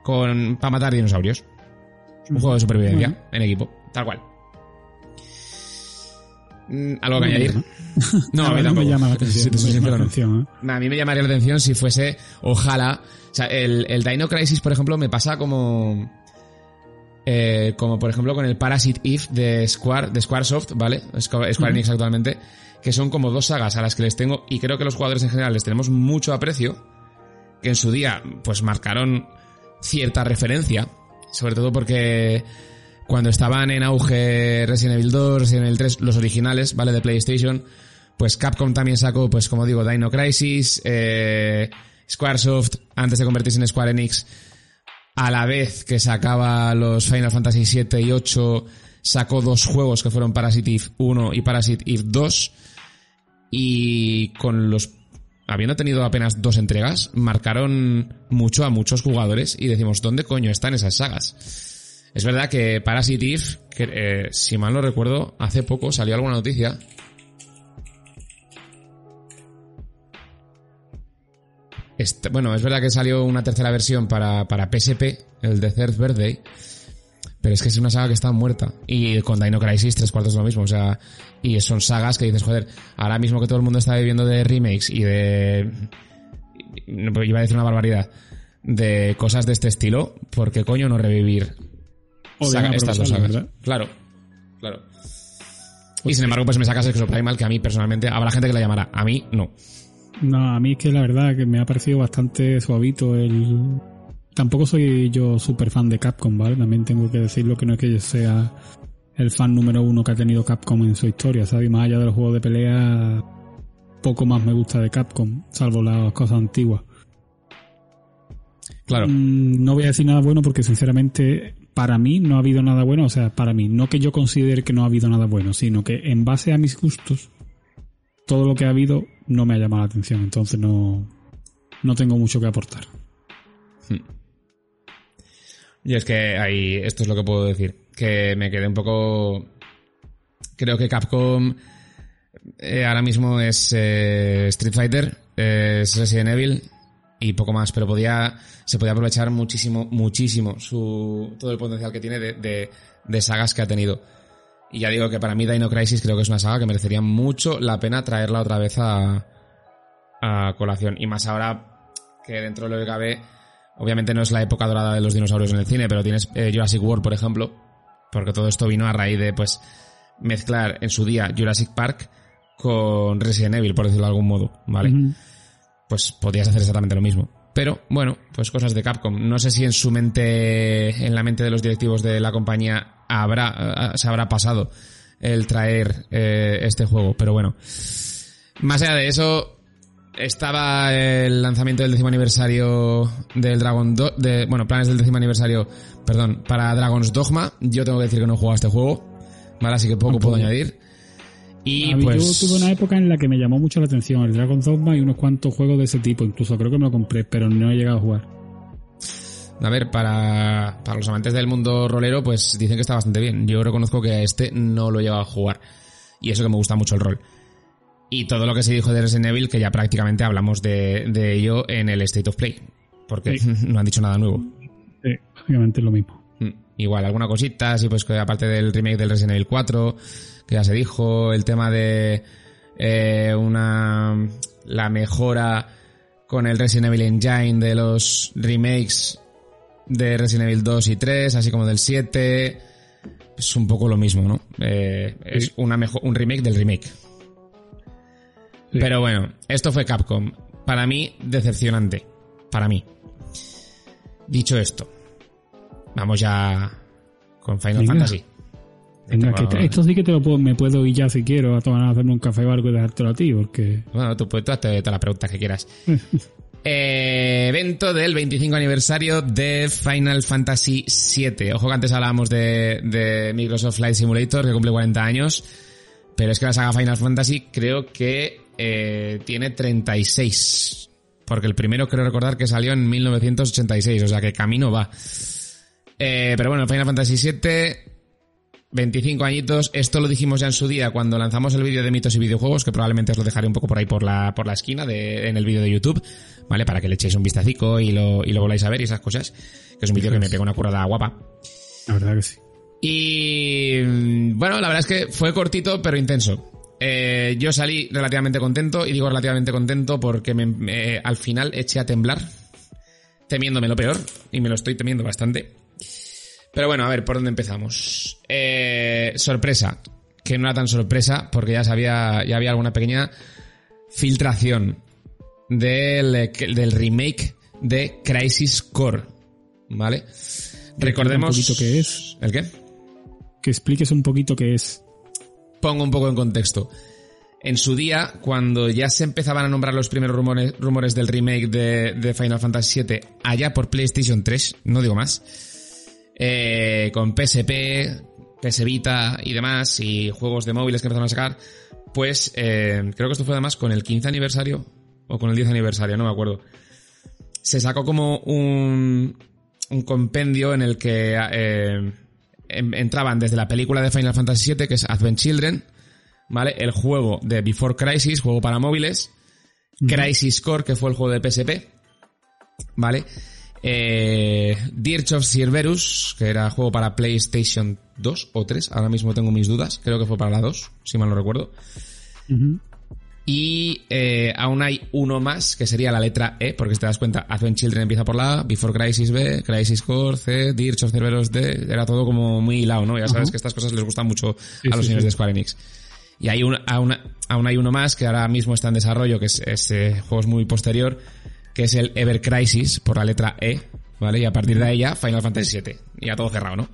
con para matar dinosaurios. Un juego de supervivencia en equipo. Tal cual. Mm, ¿Algo que añadir? No, a mí tampoco. me llama la atención. A mí me llamaría la atención si fuese, ojalá. O sea, el, el Dino Crisis, por ejemplo, me pasa como. Eh, como por ejemplo con el Parasite Eve de Square, de Squaresoft, ¿vale? Square Enix actualmente. Que son como dos sagas a las que les tengo, y creo que los jugadores en general les tenemos mucho aprecio. Que en su día, pues marcaron cierta referencia. Sobre todo porque cuando estaban en auge Resident Evil 2, Resident Evil 3, los originales, ¿vale? De PlayStation, pues Capcom también sacó, pues como digo, Dino Crisis, eh, Squaresoft, antes de convertirse en Square Enix, a la vez que sacaba los Final Fantasy 7 y 8, sacó dos juegos que fueron Parasite Eve 1 y Parasite Eve 2, y con los habiendo tenido apenas dos entregas, marcaron mucho a muchos jugadores y decimos, ¿dónde coño están esas sagas? Es verdad que Parasite que, eh, si mal no recuerdo, hace poco salió alguna noticia. bueno, es verdad que salió una tercera versión para, para PSP, el de Third Birthday. Pero es que es una saga que está muerta. Y con Dino Crisis, tres cuartos lo mismo. O sea, y son sagas que dices, joder, ahora mismo que todo el mundo está viviendo de remakes y de. Iba a decir una barbaridad. De cosas de este estilo, ¿por qué coño no revivir estas dos sagas. Claro, claro. y pues sin embargo, pues me sacas Exo Primal, que a mí personalmente, habrá gente que la llamará. A mí, no. No, a mí es que la verdad que me ha parecido bastante suavito el... Tampoco soy yo súper fan de Capcom, ¿vale? También tengo que decirlo que no es que yo sea el fan número uno que ha tenido Capcom en su historia, ¿sabes? más allá de los juegos de pelea, poco más me gusta de Capcom, salvo las cosas antiguas. Claro. Mm, no voy a decir nada bueno porque sinceramente para mí no ha habido nada bueno, o sea, para mí, no que yo considere que no ha habido nada bueno, sino que en base a mis gustos, todo lo que ha habido no me ha llamado la atención, entonces no, no tengo mucho que aportar. Y es que ahí, esto es lo que puedo decir, que me quedé un poco... Creo que Capcom eh, ahora mismo es eh, Street Fighter, es Resident Evil y poco más, pero podía, se podía aprovechar muchísimo, muchísimo su, todo el potencial que tiene de, de, de sagas que ha tenido. Y ya digo que para mí Dino Crisis creo que es una saga que merecería mucho la pena traerla otra vez a, a colación. Y más ahora que dentro de lo que cabe, obviamente no es la época dorada de los dinosaurios en el cine, pero tienes eh, Jurassic World, por ejemplo, porque todo esto vino a raíz de, pues, mezclar en su día Jurassic Park con Resident Evil, por decirlo de algún modo, ¿vale? Pues podrías hacer exactamente lo mismo. Pero, bueno, pues cosas de Capcom. No sé si en su mente, en la mente de los directivos de la compañía, habrá, se habrá pasado el traer eh, este juego, pero bueno. Más allá de eso, estaba el lanzamiento del décimo aniversario del Dragon Do de, bueno, planes del décimo aniversario, perdón, para Dragon's Dogma. Yo tengo que decir que no he jugado a este juego, ¿vale? Así que poco puedo añadir. Y pues... Yo tuve una época en la que me llamó mucho la atención el Dragon's Dogma y unos cuantos juegos de ese tipo, incluso creo que me lo compré, pero no he llegado a jugar. A ver, para, para los amantes del mundo rolero, pues dicen que está bastante bien. Yo reconozco que a este no lo he llegado a jugar. Y eso que me gusta mucho el rol. Y todo lo que se dijo de Resident Evil, que ya prácticamente hablamos de, de ello en el State of Play. Porque Sí. no han dicho nada nuevo. Sí, básicamente es lo mismo. Mm, Igual, alguna cosita, sí, pues que aparte del remake del Resident Evil 4, que ya se dijo, el tema de eh, una la mejora con el Resident Evil Engine de los remakes de Resident Evil 2 y 3, así como del 7. Es un poco lo mismo, ¿no? Eh, es una mejor, un remake del remake. Sí. Pero bueno, esto fue Capcom. Para mí, decepcionante. Para mí. Dicho esto, vamos ya con Final Venga. Fantasy. Venga, que esto sí que te lo puedo, me puedo ir ya si quiero a tomar a hacerme un café o algo y dejártelo a ti, porque Bueno, tú, tú hazte todas las preguntas que quieras. Eh, evento del 25 aniversario de Final Fantasy VII. Ojo que antes hablábamos de, de Microsoft Flight Simulator, que cumple 40 años. Pero es que la saga Final Fantasy creo que eh, tiene 36. Porque el primero creo recordar que salió en 1986, o sea que camino va. Eh, pero bueno, Final Fantasy VII, 25 añitos. Esto lo dijimos ya en su día cuando lanzamos el vídeo de mitos y videojuegos, que probablemente os lo dejaré un poco por ahí por la, por la esquina de, en el vídeo de YouTube, ¿vale? Para que le echéis un vistacico y lo, y lo voláis a ver y esas cosas. Que es un vídeo que me pega una curada guapa. la verdad que sí. Y mm, bueno, la verdad es que fue cortito pero intenso. Eh, yo salí relativamente contento y digo relativamente contento porque me, me- al final eché a temblar, temiéndome lo peor y me lo estoy temiendo bastante. Pero bueno, a ver, ¿por dónde empezamos? Eh, sorpresa, que no era tan sorpresa porque ya sabía, ya había alguna pequeña filtración del, del remake de Crisis Core, ¿vale? Recordemos un poquito qué es. ¿El qué? Que expliques un poquito qué es. Pongo un poco en contexto. En su día, cuando ya se empezaban a nombrar los primeros rumores, rumores del remake de, Final Fantasy VII, allá por PlayStation 3, no digo más, eh, con PSP, PS Vita y demás, y juegos de móviles que empezaron a sacar, pues eh, creo que esto fue además con el 15 aniversario o con el 10 aniversario, no me acuerdo. Se sacó como un, un compendio en el que eh, entraban desde la película de Final Fantasy VII, que es Advent Children, ¿vale? El juego de Before Crisis, juego para móviles, Crisis Core, que fue el juego de PSP, ¿vale? Eh, Dirge of Cerberus, que era juego para PlayStation 2 o 3, ahora mismo tengo mis dudas, creo que fue para la 2, si mal no recuerdo. Y eh, aún hay uno más, que sería la letra E, porque si te das cuenta, Advent Children empieza por la A, Before Crisis B, Crisis Core C, Dirge of D, era todo como muy hilado, ¿no? Ya sabes que estas cosas les gustan mucho Sí, a los sí, señores sí. de Square Enix. Y hay un, aún, aún hay uno más que ahora mismo está en desarrollo, que es este juego es muy posterior, que es el Ever Crisis, por la letra E, ¿vale? Y a partir de ahí ya Final Fantasy VII. Y ya todo cerrado, ¿no?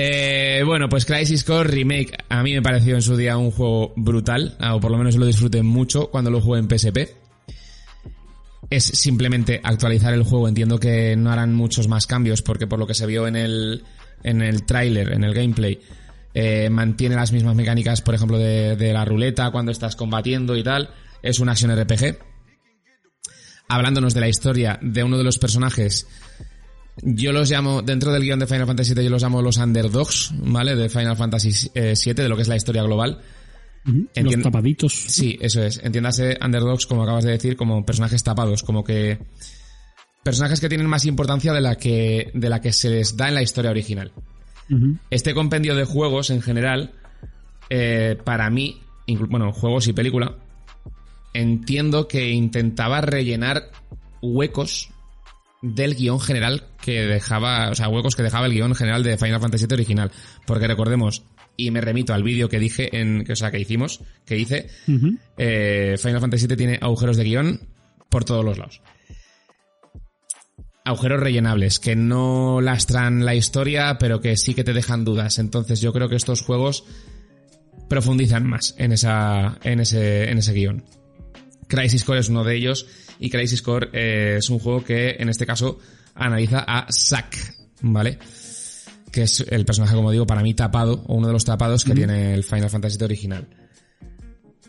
Eh, bueno, pues Crisis Core Remake a mí me pareció en su día un juego brutal, ah, o por lo menos lo disfruté mucho cuando lo jugué en PSP. Es simplemente actualizar el juego, entiendo que no harán muchos más cambios porque por lo que se vio en el, en el tráiler, en el gameplay, eh, mantiene las mismas mecánicas, por ejemplo, de, de la ruleta cuando estás combatiendo y tal. Es un action RPG. Hablándonos de la historia de uno de los personajes yo los llamo, dentro del guion de Final Fantasy VII, yo los llamo los underdogs, ¿vale? De Final Fantasy VII, de lo que es la historia global. los tapaditos. Sí, eso es. Entiéndase underdogs, como acabas de decir, como personajes tapados, como que personajes que tienen más importancia de la que, de la que se les da en la historia original. Este compendio de juegos en general, eh, para mí, bueno, juegos y película, entiendo que intentaba rellenar huecos del guion general que dejaba, o sea, huecos que dejaba el guion general de Final Fantasy VII original. Porque recordemos, y me remito al vídeo que dije, en, que, o sea, que hicimos, que hice, eh, Final Fantasy VII tiene agujeros de guion por todos los lados. Agujeros rellenables, que no lastran la historia, pero que sí que te dejan dudas. Entonces yo creo que estos juegos profundizan más en esa, en ese, en ese guion. Crisis Core es uno de ellos y Crisis Core eh, es un juego que en este caso analiza a Zack, ¿vale? Que es el personaje, como digo, para mí tapado, o uno de los tapados que tiene el Final Fantasy original.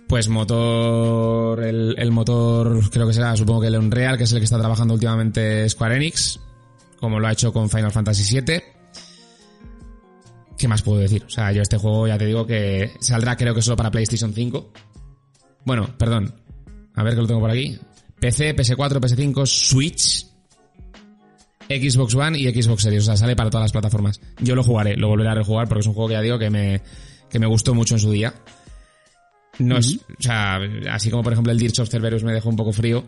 Pues motor, el, motor creo que será, supongo que el Unreal, que es el que está trabajando últimamente Square Enix, como lo ha hecho con Final Fantasy VII. ¿Qué más puedo decir? O sea, yo este juego ya te digo que saldrá creo que solo para PlayStation 5. Bueno, perdón. A ver que lo tengo por aquí. PC, PS4, PS5, Switch, Xbox One y Xbox Series. O sea, sale para todas las plataformas. Yo lo jugaré, lo volveré a rejugar porque es un juego que ya digo que me, que me gustó mucho en su día. No es, o sea, así como por ejemplo el Dirge of Cerberus me dejó un poco frío.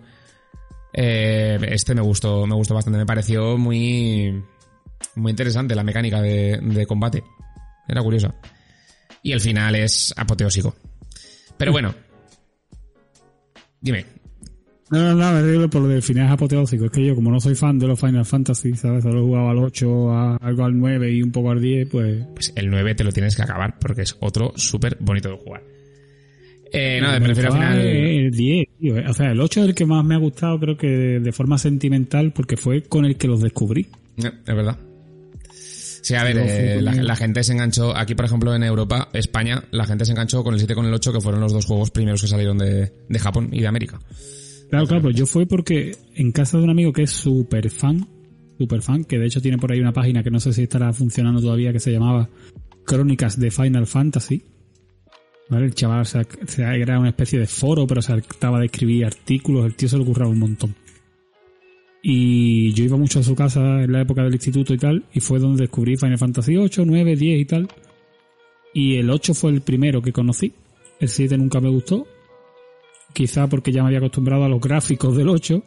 Eh, este me gustó, me gustó bastante. Me pareció muy, muy interesante la mecánica de, de combate. Era curiosa. Y el final es apoteósico. Pero bueno. Dime, no, no, no, me digo por lo del final apoteósico. Es que yo, como no soy fan de los Final Fantasy, ¿sabes? Solo he jugado al 8, a, algo al 9 y un poco al 10, pues... Pues el 9 te lo tienes que acabar porque es otro súper bonito de jugar. Eh, no, me prefiero al final... El 10, tío. O sea, el 8 es el que más me ha gustado, creo que de, forma sentimental, porque fue con el que los descubrí. Eh, es verdad. Sí, a ver, eh, la, gente se enganchó, aquí por ejemplo en Europa, España, la gente se enganchó con el 7 y con el 8, que fueron los dos juegos primeros que salieron de, de Japón y de América. Claro, claro, pues yo fui porque en casa de un amigo que es súper fan, súper fan, que de hecho tiene por ahí una página que no sé si estará funcionando todavía, que se llamaba Crónicas de Final Fantasy. ¿Vale? El chaval se era una especie de foro, pero se trataba de escribir artículos, el tío se lo curraba un montón. Y yo iba mucho a su casa en la época del instituto y tal, y fue donde descubrí Final Fantasy 8, 9, 10 y tal. Y el 8 fue el primero que conocí. El 7 nunca me gustó quizá porque ya me había acostumbrado a los gráficos del 8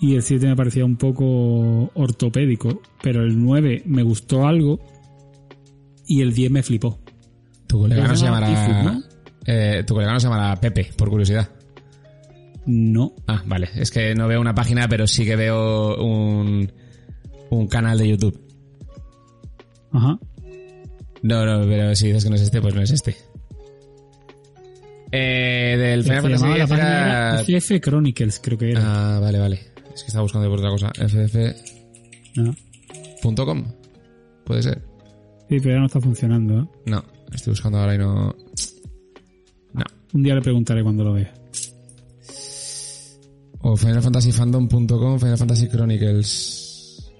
y el 7 me parecía un poco ortopédico, pero el 9 me gustó algo y el 10 me flipó. Tu colega no se llamará... Eh, tu colega no se llamará Pepe, por curiosidad. No. Ah, vale. Es que no veo una página, pero sí que veo un, un canal de YouTube. Ajá. No, no, pero si dices que no es este, pues no es este. Eh, del Final Fantasy era... FF Chronicles, creo que era. Ah, vale, vale. Es que estaba buscando por otra cosa. FF.com. Puede ser. Sí, pero ya no está funcionando, ¿eh? No, estoy buscando ahora y no. No. Un día le preguntaré cuando lo vea. O FinalFantasyFandom.com, Final Fantasy Chronicles.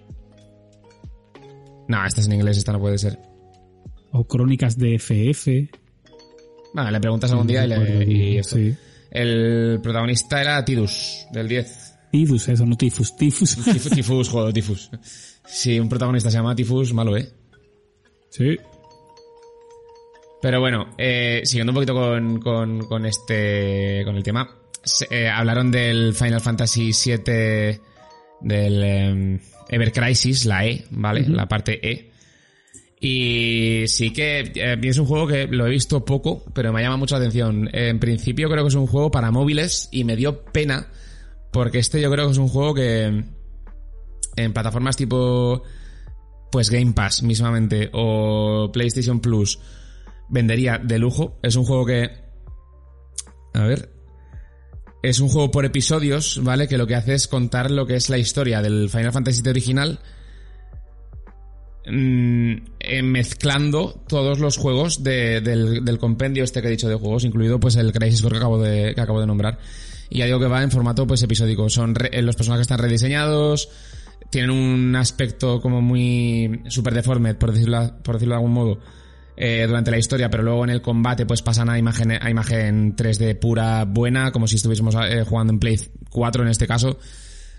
No, esta es en inglés, esta no puede ser. O Crónicas de FF. Vale, le preguntas algún día y, le, Sí. El protagonista era Tidus, del 10. Tidus, eso, no Tifus. Tifus. Tifus, tifus joder, Tifus. Si un protagonista se llama Tifus, malo, ¿eh? Sí. Pero bueno, eh, siguiendo un poquito con, con, con, este, con el tema, eh, hablaron del Final Fantasy VII, del eh, Ever Crisis, la E, ¿vale? La parte E. Y sí que eh, es un juego que lo he visto poco, pero me llama mucho la atención. En principio creo que es un juego para móviles y me dio pena porque este yo creo que es un juego que en plataformas tipo pues Game Pass mismamente o PlayStation Plus vendería de lujo. Es un juego que a ver, es un juego por episodios, ¿vale? Que lo que hace es contar lo que es la historia del Final Fantasy original Mm, eh, mezclando todos los juegos de- del, compendio este que he dicho de juegos, incluido pues el Crisis Core que acabo de, que acabo de nombrar. Y ya digo que va en formato pues episódico. Son eh, los personajes están rediseñados, tienen un aspecto como muy super deformed, por decirlo, por decirlo de algún modo, eh, durante la historia, pero luego en el combate pues pasan a imagen, a imagen 3D pura, buena, como si estuviésemos eh, jugando en Play 4 en este caso.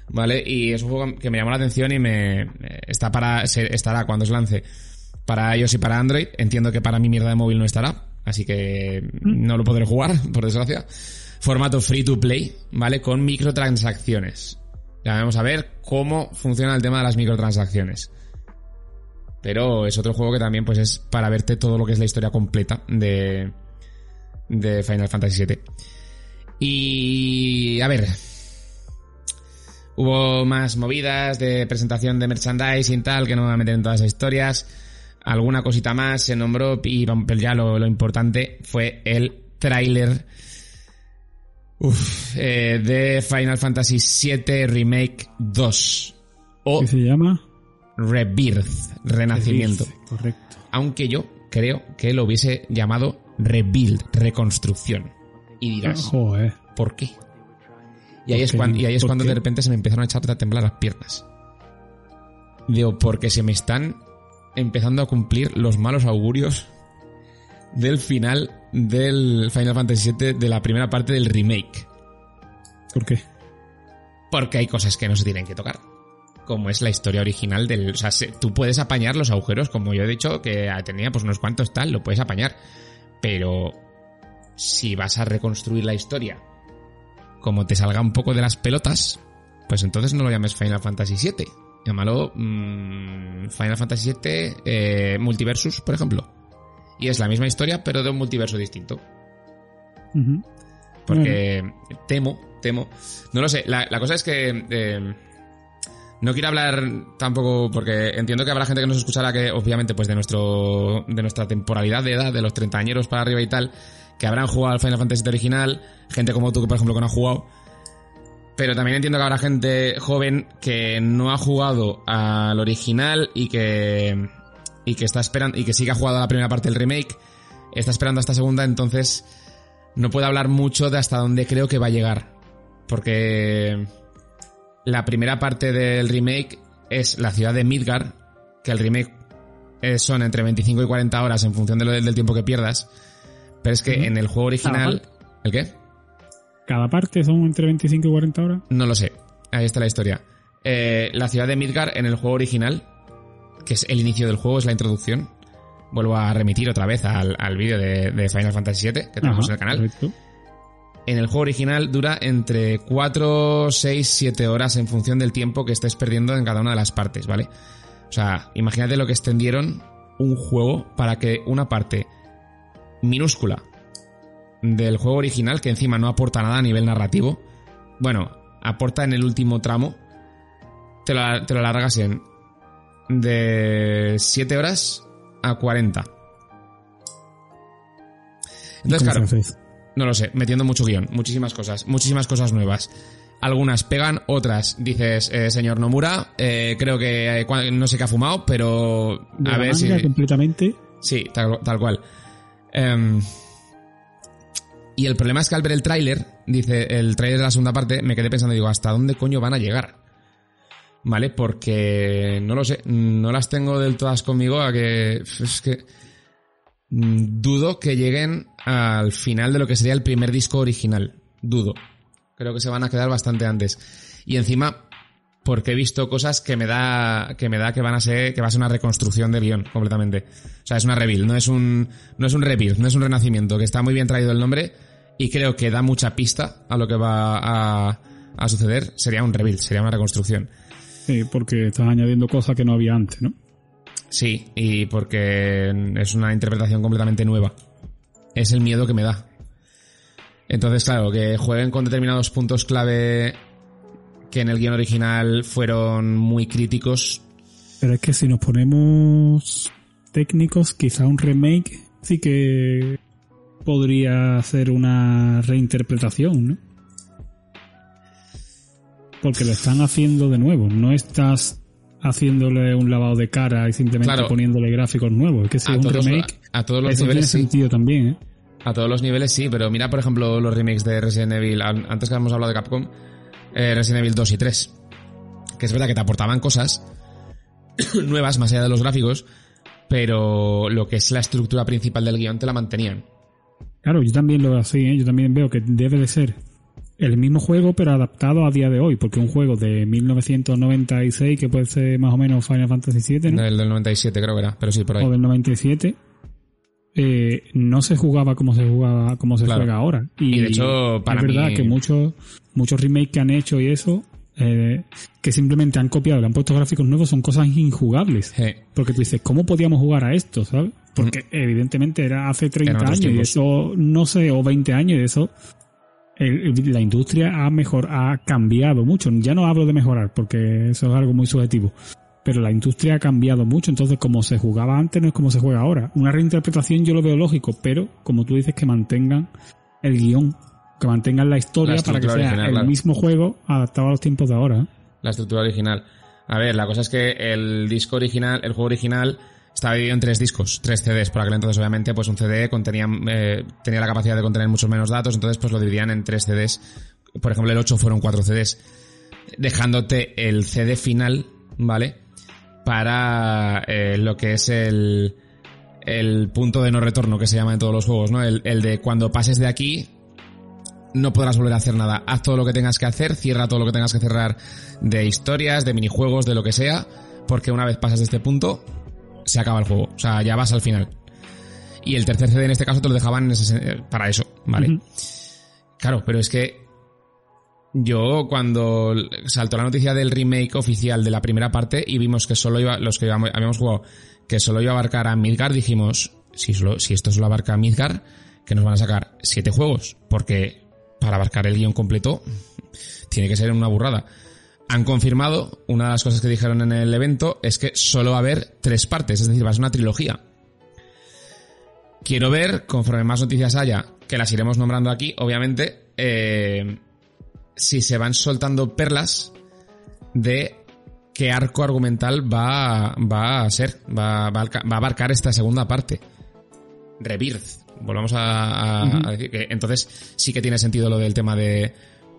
¿Vale? Y es un juego que me llamó la atención y me eh, está para se- estará cuando se lance para iOS y para Android. Entiendo que para mi mierda de móvil no estará, así que no lo podré jugar, por desgracia. Formato free to play, ¿vale? Con microtransacciones. Ya vamos a ver cómo funciona el tema de las microtransacciones. Pero es otro juego que también pues es para verte todo lo que es la historia completa de, de Final Fantasy VII. Y a ver, hubo más movidas de presentación de merchandising y tal, que no me voy a meter en todas esas historias. Alguna cosita más se nombró y ya lo, lo importante fue el tráiler eh, de Final Fantasy VII Remake 2 o ¿Qué se llama? Rebirth, Renacimiento. Correcto. Aunque yo creo que lo hubiese llamado Rebuild, Reconstrucción. Y dirás, Joder. ¿por qué? Y ahí es, cuando, y ahí es ¿Por cuando qué? de repente se me empezaron a echar a temblar las piernas. Digo, porque se me están empezando a cumplir los malos augurios del final del Final Fantasy VII de la primera parte del remake. ¿Por qué? Porque hay cosas que no se tienen que tocar. Como es la historia original del... O sea, se- tú puedes apañar los agujeros, como yo he dicho, que tenía pues unos cuantos tal, lo puedes apañar. Pero si vas a reconstruir la historia como te salga un poco de las pelotas, pues entonces no lo llames Final Fantasy VII. Llámalo mm, Final Fantasy VII eh, Multiversus, por ejemplo. Y es la misma historia, pero de un multiverso distinto. Porque temo, temo. No lo sé. La, la cosa es que. eh, no quiero hablar tampoco. Porque entiendo que habrá gente que nos escuchará que, obviamente, pues de nuestro. de nuestra temporalidad de edad, de los treintañeros para arriba y tal. Que habrán jugado al Final Fantasy original. Gente como tú, que por ejemplo, que no ha jugado. Pero también entiendo que habrá gente joven que no ha jugado al original y que. y que está esperando. y que sí que ha jugado a la primera parte del remake. Está esperando a esta segunda, entonces no puedo hablar mucho de hasta dónde creo que va a llegar. Porque la primera parte del remake es la ciudad de Midgar, que el remake eh, son entre 25 y 40 horas en función de lo del, tiempo que pierdas. Pero es que en el juego original... ¿El qué? Cada parte son entre 25 y 40 horas. No lo sé. Ahí está la historia. Eh, la ciudad de Midgar en el juego original, que es el inicio del juego, es la introducción. Vuelvo a remitir otra vez al, al vídeo de, de Final Fantasy VII que tenemos Ajá, en el canal. correcto. En el juego original dura entre 4, 6, 7 horas en función del tiempo que estés perdiendo en cada una de las partes, ¿vale? O sea, imagínate lo que extendieron un juego para que una parte minúscula del juego original, que encima no aporta nada a nivel narrativo, bueno, aporta en el último tramo, te lo, te lo alargas en de 7 horas a 40. Entonces, ¿Cómo claro? No lo sé, metiendo mucho guion, muchísimas cosas, muchísimas cosas nuevas. Algunas pegan, otras dices, eh, señor Nomura, eh, creo que eh, no sé qué ha fumado, pero a la ver si... completamente. Sí, tal, tal cual. Em, y el problema es que al ver el tráiler, dice el tráiler de la segunda parte, me quedé pensando, digo, ¿hasta dónde coño van a llegar? ¿Vale? Porque no lo sé, no las tengo del todas conmigo a que... Es que... mm, Dudo que lleguen al final de lo que sería el primer disco original. Dudo. Creo que se van a quedar bastante antes. Y encima, porque he visto cosas que me da que me da que van a ser que va a ser una reconstrucción del guion completamente. O sea, es una rebuild, no es un no es un rebuild, no es un renacimiento, que está muy bien traído el nombre y creo que da mucha pista a lo que va a, a suceder. Sería un rebuild, sería una reconstrucción. Sí, porque estás añadiendo cosas que no había antes, ¿no? Sí, y porque es una interpretación completamente nueva. Es el miedo que me da. Entonces, claro, que jueguen con determinados puntos clave que en el guion original fueron muy críticos. Pero es que si nos ponemos técnicos, quizá un remake sí que podría ser una reinterpretación, ¿no? Porque lo están haciendo de nuevo. No estás haciéndole un lavado de cara y simplemente poniéndole gráficos nuevos. Es que si es un remake, a todos los eso niveles tiene sentido también, ¿eh? A todos los niveles sí, pero mira, por ejemplo, los remakes de Resident Evil. Antes que hemos hablado de Capcom, eh, Resident Evil 2 y 3. Que es verdad que te aportaban cosas nuevas más allá de los gráficos, pero lo que es la estructura principal del guion te la mantenían. Claro, yo también lo veo así, ¿eh? yo también veo que debe de ser el mismo juego pero adaptado a día de hoy, porque un juego de 1996 que puede ser más o menos Final Fantasy VII, ¿no? El del 97 creo que era, pero sí, por ahí. O del 97, eh, no se jugaba como se jugaba, como se juega ahora. Y, de hecho, para es verdad que muchos, muchos remakes que han hecho y eso, eh, que simplemente han copiado, le han puesto gráficos nuevos, son cosas injugables. Porque tú dices, ¿cómo podíamos jugar a esto? ¿Sabes? Porque evidentemente era hace 30 años y eso, no sé, o 20 años y eso, la industria ha mejor, ha cambiado mucho. Ya no hablo de mejorar porque eso es algo muy subjetivo. Pero la industria ha cambiado mucho, entonces como se jugaba antes no es como se juega ahora. Una reinterpretación yo lo veo lógico, pero como tú dices que mantengan el guion que mantengan la historia para que sea el mismo juego adaptado a los tiempos de ahora. ¿eh? La estructura original. A ver, la cosa es que el disco original, el juego original, estaba dividido en tres discos, tres CDs. Por aquel entonces, obviamente, pues un CD contenía, eh, tenía la capacidad de contener muchos menos datos, entonces pues lo dividían en tres CDs. Por ejemplo, el 8 fueron cuatro CDs. Dejándote el CD final, ¿vale? Para eh, lo que es el, el punto de no retorno que se llama en todos los juegos, ¿no? El, el de cuando pases de aquí, no podrás volver a hacer nada. Haz todo lo que tengas que hacer, cierra todo lo que tengas que cerrar de historias, de minijuegos, de lo que sea, porque una vez pasas de este punto, se acaba el juego. O sea, ya vas al final. Y el tercer CD en este caso te lo dejaban para eso, ¿vale? Claro, pero es que yo cuando saltó la noticia del remake oficial de la primera parte y vimos que solo iba, los que habíamos jugado, que solo iba a abarcar a Midgard, dijimos, si, si esto solo abarca a Midgard, que nos van a sacar siete juegos, porque para abarcar el guion completo, tiene que ser una burrada. Han confirmado, una de las cosas que dijeron en el evento es que solo va a haber tres partes, es decir, va a ser una trilogía. Quiero ver, conforme más noticias haya, que las iremos nombrando aquí, obviamente, eh, si se van soltando perlas de qué arco argumental va, va a ser, va, va, a abarcar esta segunda parte. Rebirth, volvamos a, decir que entonces sí que tiene sentido lo del tema de,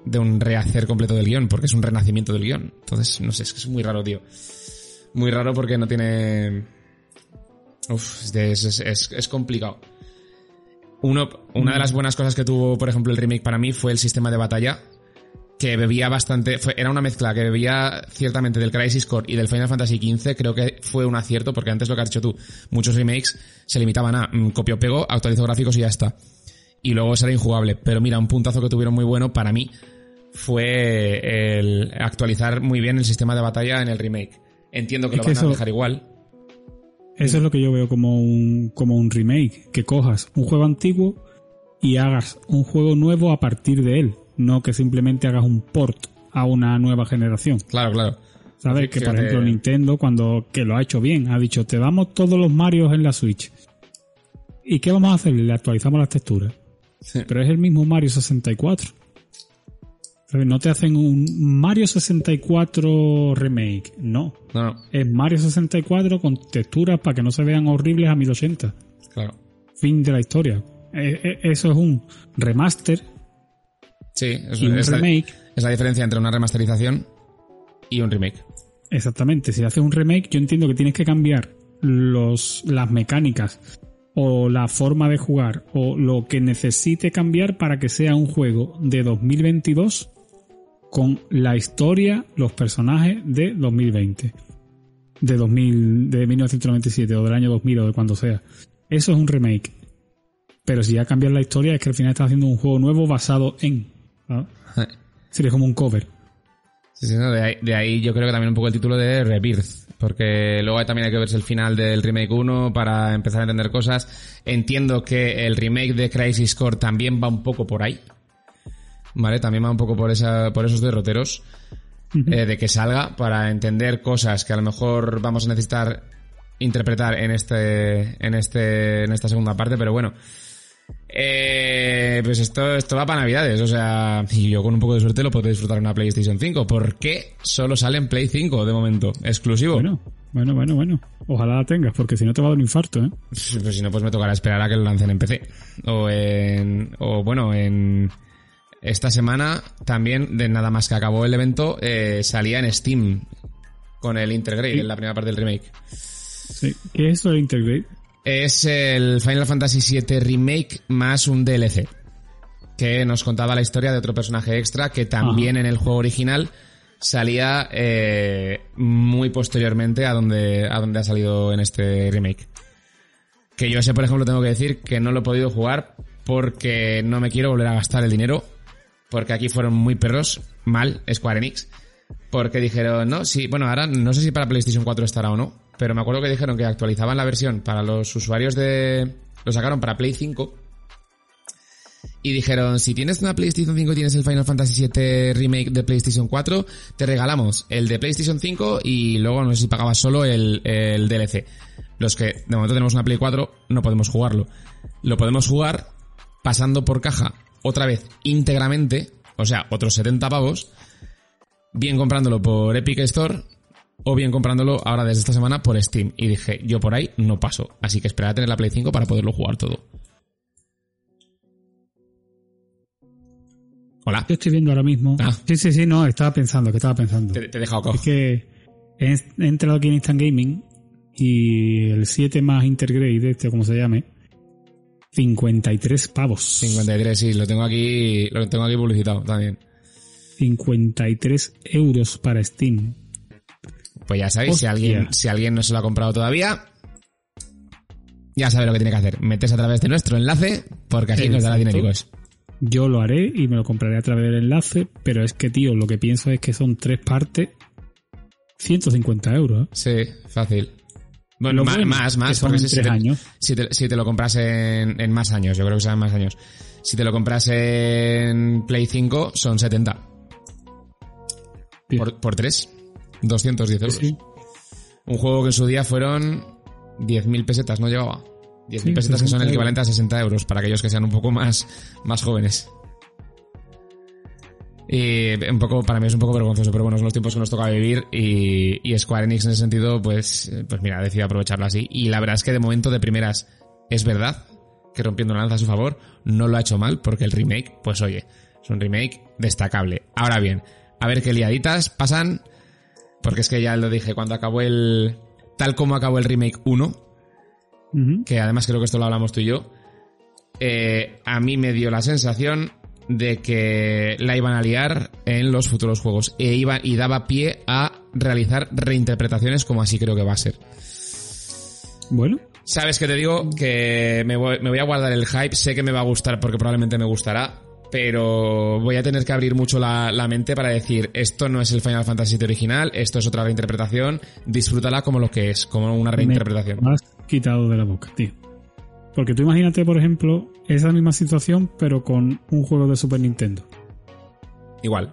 de un rehacer completo del guion, porque es un renacimiento del guion. Entonces, no sé, es que es muy raro, tío. Muy raro porque no tiene... Uf, es, es, es complicado. Uno, una de las buenas cosas que tuvo, por ejemplo, el remake para mí fue el sistema de batalla, que bebía bastante, era una mezcla que bebía ciertamente del Crisis Core y del Final Fantasy XV, creo que fue un acierto, porque antes lo que has dicho tú, muchos remakes se limitaban a mm, copio pego, actualizo gráficos y ya está. Y luego será injugable. Pero mira, un puntazo que tuvieron muy bueno para mí fue el actualizar muy bien el sistema de batalla en el remake. Entiendo que lo van a dejar igual. Eso es lo que yo veo como un, como un remake, que cojas un juego antiguo y hagas un juego nuevo a partir de él no que simplemente hagas un port a una nueva generación. Claro, claro. ¿Sabes? Que por ejemplo Nintendo, cuando que lo ha hecho bien, ha dicho, te damos todos los Marios en la Switch. ¿Y qué vamos a hacer? Le actualizamos las texturas. Pero es el mismo Mario 64. ¿Sabes? No te hacen un Mario 64 remake. No. No, no. Es Mario 64 con texturas para que no se vean horribles a 1080. Claro. Fin de la historia. E, e, eso es un remaster Sí, es, un remake. La, es la diferencia entre una remasterización y un remake. Exactamente, si haces un remake, yo entiendo que tienes que cambiar los, las mecánicas o la forma de jugar o lo que necesite cambiar para que sea un juego de 2022 con la historia, los personajes de 2020. De 2000, de 1997 o del año 2000 o de cuando sea. Eso es un remake. Pero si ya cambias la historia es que al final estás haciendo un juego nuevo basado en Sería como un cover. de, ahí, yo creo que también un poco el título de Rebirth. Porque luego también hay que verse el final del remake 1 para empezar a entender cosas. Entiendo que el remake de Crisis Core también va un poco por ahí. ¿Vale? También va un poco por, esa, por esos derroteros. Eh, de que salga para entender cosas que a lo mejor vamos a necesitar interpretar en este, en este, en esta segunda parte, pero bueno. Eh, pues esto, esto va para Navidades, o sea, y yo con un poco de suerte lo podré disfrutar en una PlayStation 5. ¿Por qué solo sale en Play 5 de momento? Exclusivo. Bueno, bueno, bueno, bueno. Ojalá la tengas, porque si no te va a dar un infarto, ¿eh? Pues si no, pues me tocará esperar a que lo lancen en PC. O en, o bueno, en esta semana también, de nada más que acabó el evento, eh, salía en Steam con el Intergrade, Sí. en la primera parte del remake. Sí. ¿Qué es eso de Intergrade? Es el Final Fantasy VII Remake más un DLC. Que nos contaba la historia de otro personaje extra que también en el juego original salía eh, muy posteriormente a donde, a donde ha salido en este remake. Que yo ese, por ejemplo, tengo que decir que no lo he podido jugar porque no me quiero volver a gastar el dinero. Porque aquí fueron muy perros, mal, Square Enix. Porque dijeron, no, sí, bueno, ahora no sé si para PlayStation 4 estará o no, pero me acuerdo que dijeron que actualizaban la versión para los usuarios de... Lo sacaron para Play 5. Y dijeron, si tienes una PlayStation 5 y tienes el Final Fantasy VII Remake de PlayStation 4, te regalamos el de PlayStation 5 y luego no sé si pagabas solo el, el DLC. Los que de momento tenemos una Play 4 no podemos jugarlo. Lo podemos jugar pasando por caja otra vez íntegramente, o sea, otros 70 pavos, bien comprándolo por Epic Store o bien comprándolo ahora desde esta semana por Steam. Y dije, yo por ahí no paso, así que esperar a tener la Play 5 para poderlo jugar todo. Hola. Yo estoy viendo ahora mismo. Ah. Sí, sí, sí, no, estaba pensando, que estaba pensando. Te, te he dejado cojo. Es que he he entrado aquí en Instant Gaming y el 7 más Intergrade, este como se llame, 53 pavos. 53, sí, lo tengo aquí, lo tengo aquí publicitado también. 53 euros para Steam. Pues ya sabéis, si alguien, si alguien no se lo ha comprado todavía, ya sabe lo que tiene que hacer. Metes a través de nuestro enlace, porque así nos dará Exacto. dinericos. Yo lo haré y me lo compraré a través del enlace, pero es que, tío, lo que pienso es que son tres partes, 150 euros. ¿eh? Sí, fácil. Bueno, más, más, son porque si, te, años. si, te, si te lo compras en, en más años, yo creo que serán más años. Si te lo compras en Play 5, son 70. Bien. Por, por 3, 210 euros. Sí, Un juego que en su día fueron 10.000 pesetas, ¿no llevaba? 10.000 Sí, pesetas que son 60 el equivalente a 60 euros para aquellos que sean un poco más, más jóvenes. Y un poco, para mí es un poco vergonzoso, pero bueno, son los tiempos que nos toca vivir y, y Square Enix en ese sentido, pues, pues mira, decidido aprovecharlo así. Y la verdad es que de momento de primeras es verdad que rompiendo una lanza a su favor, no lo ha hecho mal porque el remake, pues oye, es un remake destacable. Ahora bien, a ver qué liaditas pasan, porque es que ya lo dije cuando acabó el, tal como acabó el remake 1, Ujú. que además creo que esto lo hablamos tú y yo, eh, a mí me dio la sensación de que la iban a liar en los futuros juegos. E iba y daba pie a realizar reinterpretaciones como así creo que va a ser. Bueno, Sabes que te digo que me voy, me voy a guardar el hype, sé que me va a gustar porque probablemente me gustará, pero voy a tener que abrir mucho la, la mente para decir, esto no es el Final Fantasy VII original, esto es otra reinterpretación, disfrútala como lo que es, como una reinterpretación. me has quitado de la boca, tío. Porque tú imagínate, por ejemplo, esa misma situación, pero con un juego de Super Nintendo. Igual.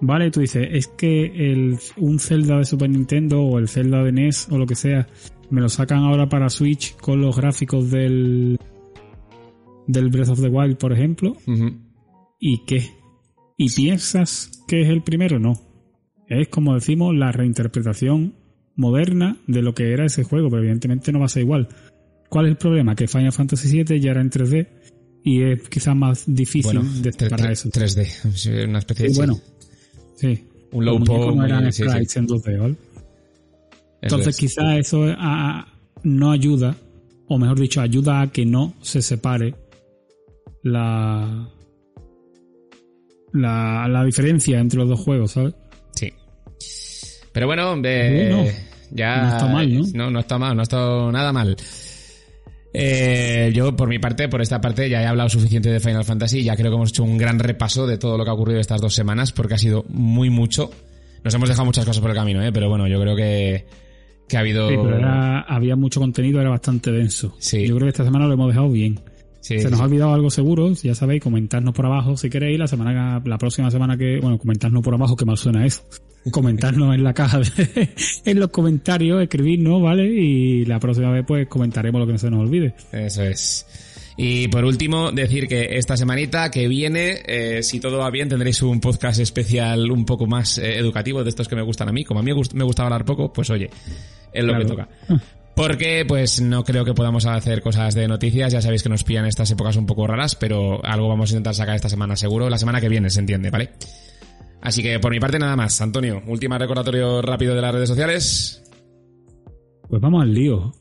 Vale, tú dices, es que el, un Zelda de Super Nintendo o el Zelda de NES o lo que sea, me lo sacan ahora para Switch con los gráficos del, del Breath of the Wild, por ejemplo. ¿Y qué? ¿Y piensas que es el primero? No. Es como decimos la reinterpretación moderna de lo que era ese juego, pero evidentemente no va a ser igual. ¿Cuál es el problema? Que Final Fantasy VII ya era en 3D y es quizás más difícil Bueno, de para eso. 3D, sí, una especie de... Bueno, sí. Un low muñecos po no eran sí, sí. sprites en 2D, ¿vale? Entonces es. quizás eso a- a- no ayuda, o mejor dicho, ayuda a que no se separe la, la, la diferencia entre los dos juegos, ¿sabes? Sí. Pero bueno, eh, Bueno, ya... no está mal, ¿no? No, no está mal, no ha estado nada mal. Eh, yo, por mi parte, por esta parte, ya he hablado suficiente de Final Fantasy. Ya creo que hemos hecho un gran repaso de todo lo que ha ocurrido estas dos semanas, porque ha sido muy mucho. Nos hemos dejado muchas cosas por el camino, ¿eh? pero bueno, yo creo que, que ha habido. Sí, pero era- había mucho contenido, era bastante denso. Sí. Yo creo que esta semana lo hemos dejado bien. Sí, Se nos sí. ha olvidado algo seguro, ya sabéis, comentarnos por abajo si queréis. La semana, la próxima semana que, bueno, comentarnos por abajo, que mal suena eso. Comentarnos en la caja, de- en los comentarios, escribirnos, ¿vale? Y la próxima vez, pues, comentaremos lo que no se nos olvide. Eso es. Y por último, decir que esta semanita que viene, eh, si todo va bien, tendréis un podcast especial un poco más eh, educativo de estos que me gustan a mí. Como a mí me gustaba hablar poco, pues oye, es lo que toca. Porque, pues, no creo que podamos hacer cosas de noticias. Ya sabéis que nos pillan estas épocas un poco raras, pero algo vamos a intentar sacar esta semana seguro. La semana que viene, se entiende, ¿vale? Así que por mi parte nada más. Antonio, última recordatorio rápido de las redes sociales. Pues vamos al lío.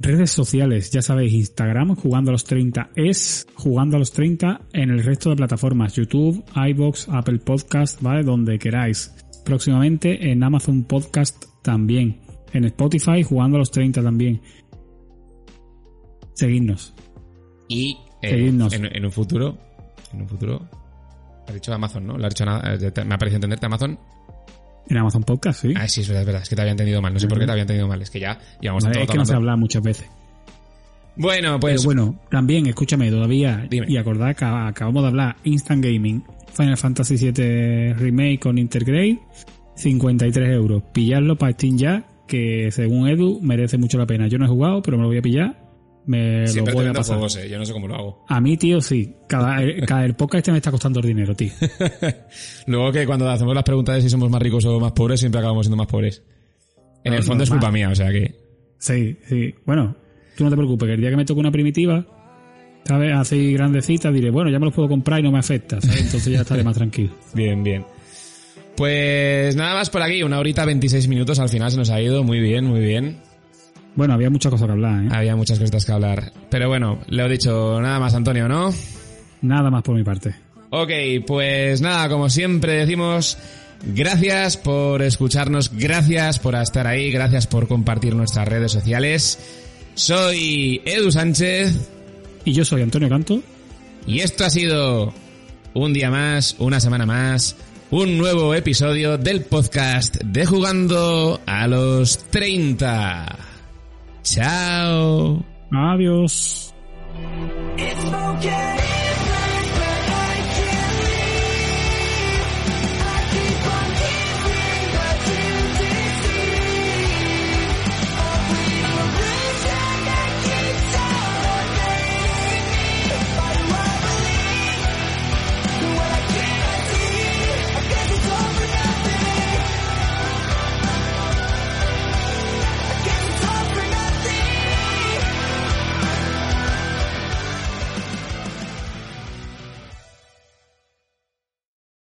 Redes sociales, ya sabéis, Instagram, jugando a los 30 es jugando a los 30 en el resto de plataformas, YouTube, iBox, Apple Podcast, ¿vale? Donde queráis. Próximamente en Amazon Podcast también. En Spotify, jugando a los 30 también. Seguidnos. Y eh, En, un futuro, en un futuro, ha dicho Amazon, ¿no? ha dicho nada, eh, me ha parecido entenderte Amazon. En Amazon Podcast, sí. Ah, sí, eso es verdad. Es que te había entendido mal. No sé por qué te había entendido mal. Es que ya llevamos vale, Es que no se habla muchas veces. Bueno, pues. Pero bueno, también, escúchame, todavía. Y acordad que acabamos de hablar Instant Gaming, Final Fantasy VII Remake con Intergrade, 53 euros. Pillarlo para Steam ya, que según Edu merece mucho la pena. Yo no he jugado, pero me lo voy a pillar me Siempre lo voy a pasar. Eh, yo no sé cómo lo hago. A mí, tío, sí. Cada, cada el podcast este me está costando el dinero, tío. Luego que cuando hacemos las preguntas de si somos más ricos o más pobres, siempre acabamos siendo más pobres. En el fondo es culpa mía, o sea que... Sí, sí. Bueno, tú no te preocupes, que el día que me toque una primitiva, ¿sabes? Así grandecita, diré, bueno, ya me los puedo comprar y no me afecta, ¿sabes? Entonces ya estaré más tranquilo. Bien, bien. Pues nada más por aquí, una horita 26 minutos al final se nos ha ido, muy bien, muy bien. Bueno, había muchas cosas que hablar, ¿eh? Había muchas cosas que hablar. Pero bueno, le he dicho nada más, Antonio, ¿no? Nada más por mi parte. Ok, pues nada, como siempre decimos, gracias por escucharnos, gracias por estar ahí, gracias por compartir nuestras redes sociales. Soy Edu Sánchez. Y yo soy Antonio Canto. Y esto ha sido un día más, una semana más, un nuevo episodio del podcast de Jugando a los 30. Chao. Adiós.